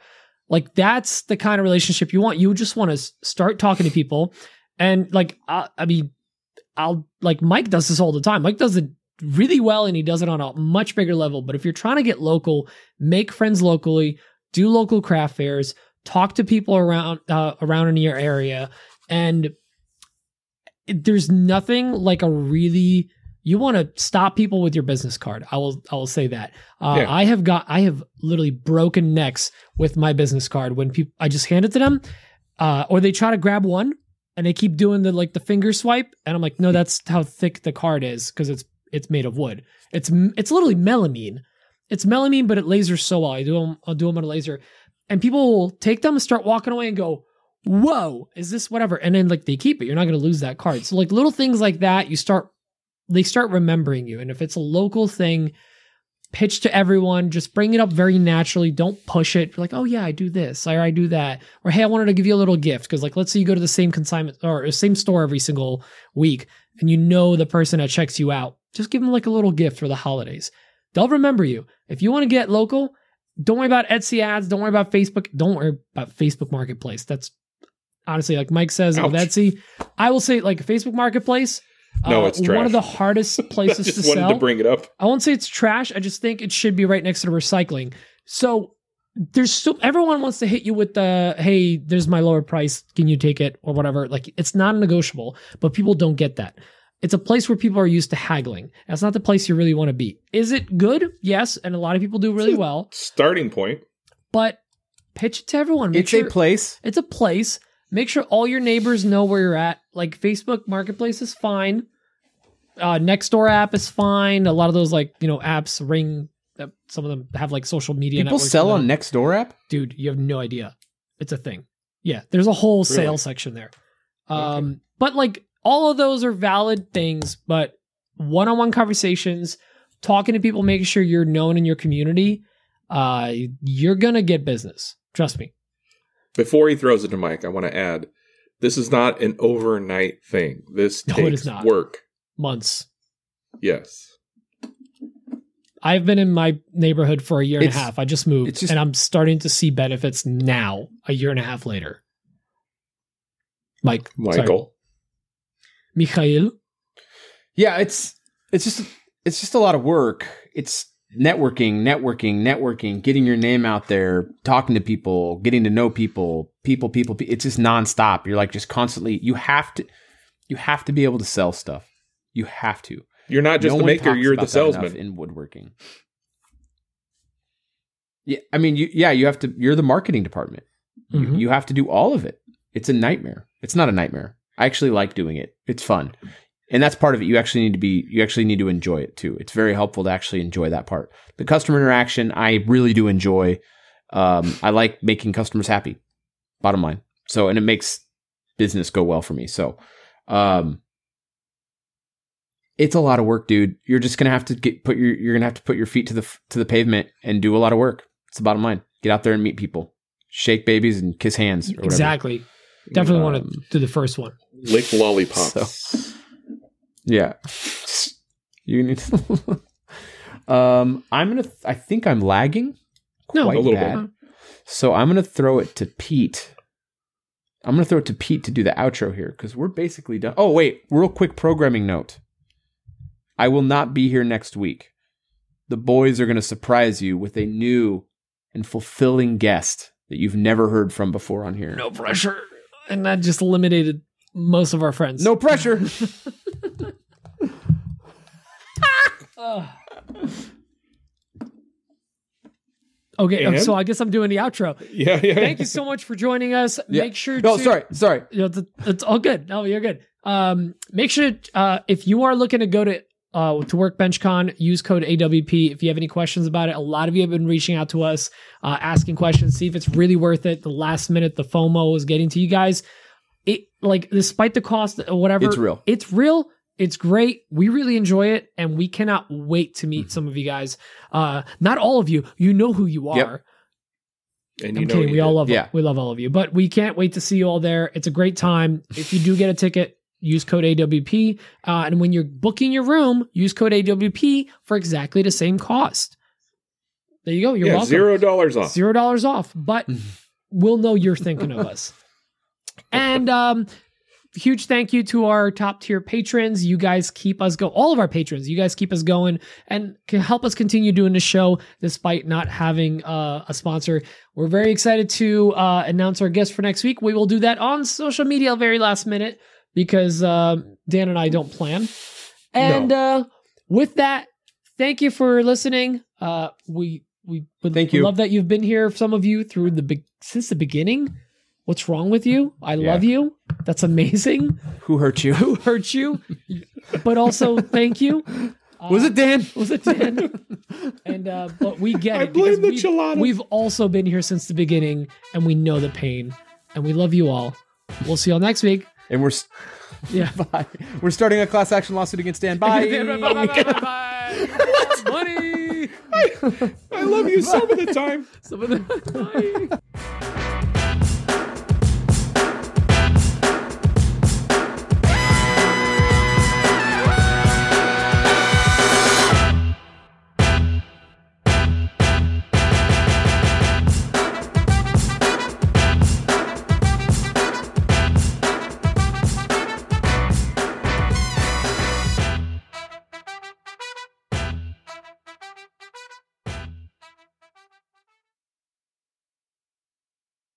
B: Like that's the kind of relationship you want. You just want to start talking to people and like I, I mean I'll like Mike does this all the time. Mike does it really well and he does it on a much bigger level, but if you're trying to get local, make friends locally, do local craft fairs, talk to people around uh, around in your area and there's nothing like a really you want to stop people with your business card. I will I will say that. Uh,
C: Yeah.
B: I have got I have literally broken necks with my business card when people I just hand it to them, uh, or they try to grab one and they keep doing the like the finger swipe, and I'm like, no, that's how thick the card is because it's it's made of wood. It's it's literally melamine. It's melamine, but it lasers so well. I do them. I'll do them on a laser, and people will take them and start walking away and go, "Whoa, is this whatever?" And then like they keep it. You're not going to lose that card. So like little things like that, you start they start remembering you. And if it's a local thing, pitch to everyone. Just bring it up very naturally. Don't push it. Be like, oh yeah, I do this or I do that, or hey, I wanted to give you a little gift because like let's say you go to the same consignment or the same store every single week, and you know the person that checks you out. Just give them like a little gift for the holidays. They'll remember you. If you want to get local, don't worry about Etsy ads. Don't worry about Facebook. Don't worry about Facebook Marketplace. That's honestly like Mike says
C: Ouch.
B: Etsy. I will say like Facebook Marketplace.
C: No,
B: uh,
C: it's
B: one of the hardest (laughs) places
C: I just
B: to
C: wanted
B: sell.
C: to bring it up.
B: I won't say it's trash. I just think it should be right next to the recycling. So there's so everyone wants to hit you with the hey, there's my lower price. Can you take it or whatever? Like it's not negotiable, but people don't get that. It's a place where people are used to haggling. That's not the place you really want to be. Is it good? Yes, and a lot of people do really well.
C: Starting point.
B: But pitch it to everyone. Make
A: It's
B: sure
A: a place.
B: it's a place. Make sure all your neighbors know where you're at. Like Facebook Marketplace is fine. Uh, Nextdoor app is fine. A lot of those like you know apps ring. That some of them have like social media.
A: People sell on
B: them.
A: Nextdoor app.
B: Dude, you have no idea. It's a thing. Yeah, there's a whole
C: Really?
B: sales section there. Um, but like all of those are valid things. But one-on-one conversations, talking to people, making sure you're known in your community, uh, you're gonna get business. Trust me.
C: Before he throws it to Mike, I want to add this is not an overnight thing. This
B: No,
C: takes
B: it is not.
C: work.
B: Months.
C: Yes.
B: I've been in my neighborhood for a year and a half. I just moved,
A: just-
B: and I'm starting to see benefits now, a year and a half later. Mike, sorry.
C: Michael.
B: Mikhail,
A: Yeah, it's it's just it's just a lot of work. It's networking, networking, networking, getting your name out there, talking to people, getting to know people, people, people. pe- It's just nonstop. You're like just constantly. You have to, you have to be able to sell stuff. You have to.
C: You're not just
A: No
C: the maker, you're the
A: about that
C: salesman.
A: in woodworking. Yeah, I mean, you, yeah, you have to. You're the marketing department. You,
B: Mhm.
A: you have to do all of it. It's a nightmare. It's not a nightmare. I actually like doing it. It's fun, and that's part of it. You actually need to be. You actually need to enjoy it too. It's very helpful to actually enjoy that part. The customer interaction, I really do enjoy. Um, I like making customers happy. Bottom line. So, and it makes business go well for me. So, um, it's a lot of work, dude. You're just gonna have to get put your you're gonna have to put your feet to the to the pavement and do a lot of work. It's the bottom line. Get out there and meet people, shake babies and kiss hands. Or whatever.
B: exactly. Definitely want
A: Um,
B: to do the first one.
C: Lick lollipops.
A: So- Yeah, you need. To (laughs) um, I'm gonna. I think I'm lagging.
B: No,
C: a little
A: bad. So I'm gonna throw it to Pete. I'm gonna throw it to Pete to do the outro here because we're basically done. Oh wait, real quick programming note. I will not be here next week. The boys are gonna surprise you with a new and fulfilling guest that you've never heard from before on here.
B: No pressure, and that just eliminated most of our friends.
A: No pressure.
B: Ugh. (laughs) (laughs) (laughs) Ah. Okay,
C: And?
B: so I guess I'm doing the outro.
C: Yeah, yeah.
B: Thank you so much for joining us. (laughs)
A: Yeah.
B: Make sure.
A: No,
B: to,
A: sorry, sorry.
B: you know, it's all good. No, you're good. Um, make sure uh, if you are looking to go to uh, to WorkbenchCon, use code AWP. If you have any questions about it, a lot of you have been reaching out to us, uh, asking questions, see if it's really worth it. The last minute, the FOMO is getting to you guys. It like despite the cost whatever,
A: It's real.
B: It's real. It's great. We really enjoy it, and we cannot wait to
A: Mm-hmm.
B: meet some of you guys. Uh, not all of you. You know who you are.
A: Yep.
C: and you
B: I'm kidding. We all
C: did.
B: love
A: Yeah.
B: we love all of you, but we can't wait to see you all there. It's a great time. If you do get a ticket, use code AWP, uh, and when you're booking your room, use code AWP for exactly the same cost. There you go. You're
C: yeah,
B: welcome.
C: zero dollars off.
B: Zero dollars off, but (laughs) we'll know you're thinking of us. (laughs) And um, huge thank you to our top tier patrons. You guys keep us go. All of our patrons, you guys keep us going and can help us continue doing the show despite not having uh, a sponsor. We're very excited to uh, announce our guest for next week. We will do that on social media very last minute because uh, Dan and I don't plan. And uh, with that, thank you for listening. Uh, we we would
A: Thank you.
B: love that you've been here. Some of you through the be- since the beginning. What's wrong with you? I
A: Yeah.
B: love you. That's amazing.
A: Who hurt you?
B: Who hurt you? But also, thank you. (laughs)
A: Was it Dan?
B: Was it Dan? and uh, but we get
C: I
B: it.
C: blame the
B: we've,
C: gelato.
B: we've also been here since the beginning, and we know the pain, and we love you all. We'll see y'all next week.
A: And we're s-
B: Yeah. (laughs)
A: bye. We're starting a class action lawsuit against Dan. Bye. (laughs)
B: bye, bye, bye, bye, bye. Money.
C: I love you some of the time.
B: Some of the. Bye.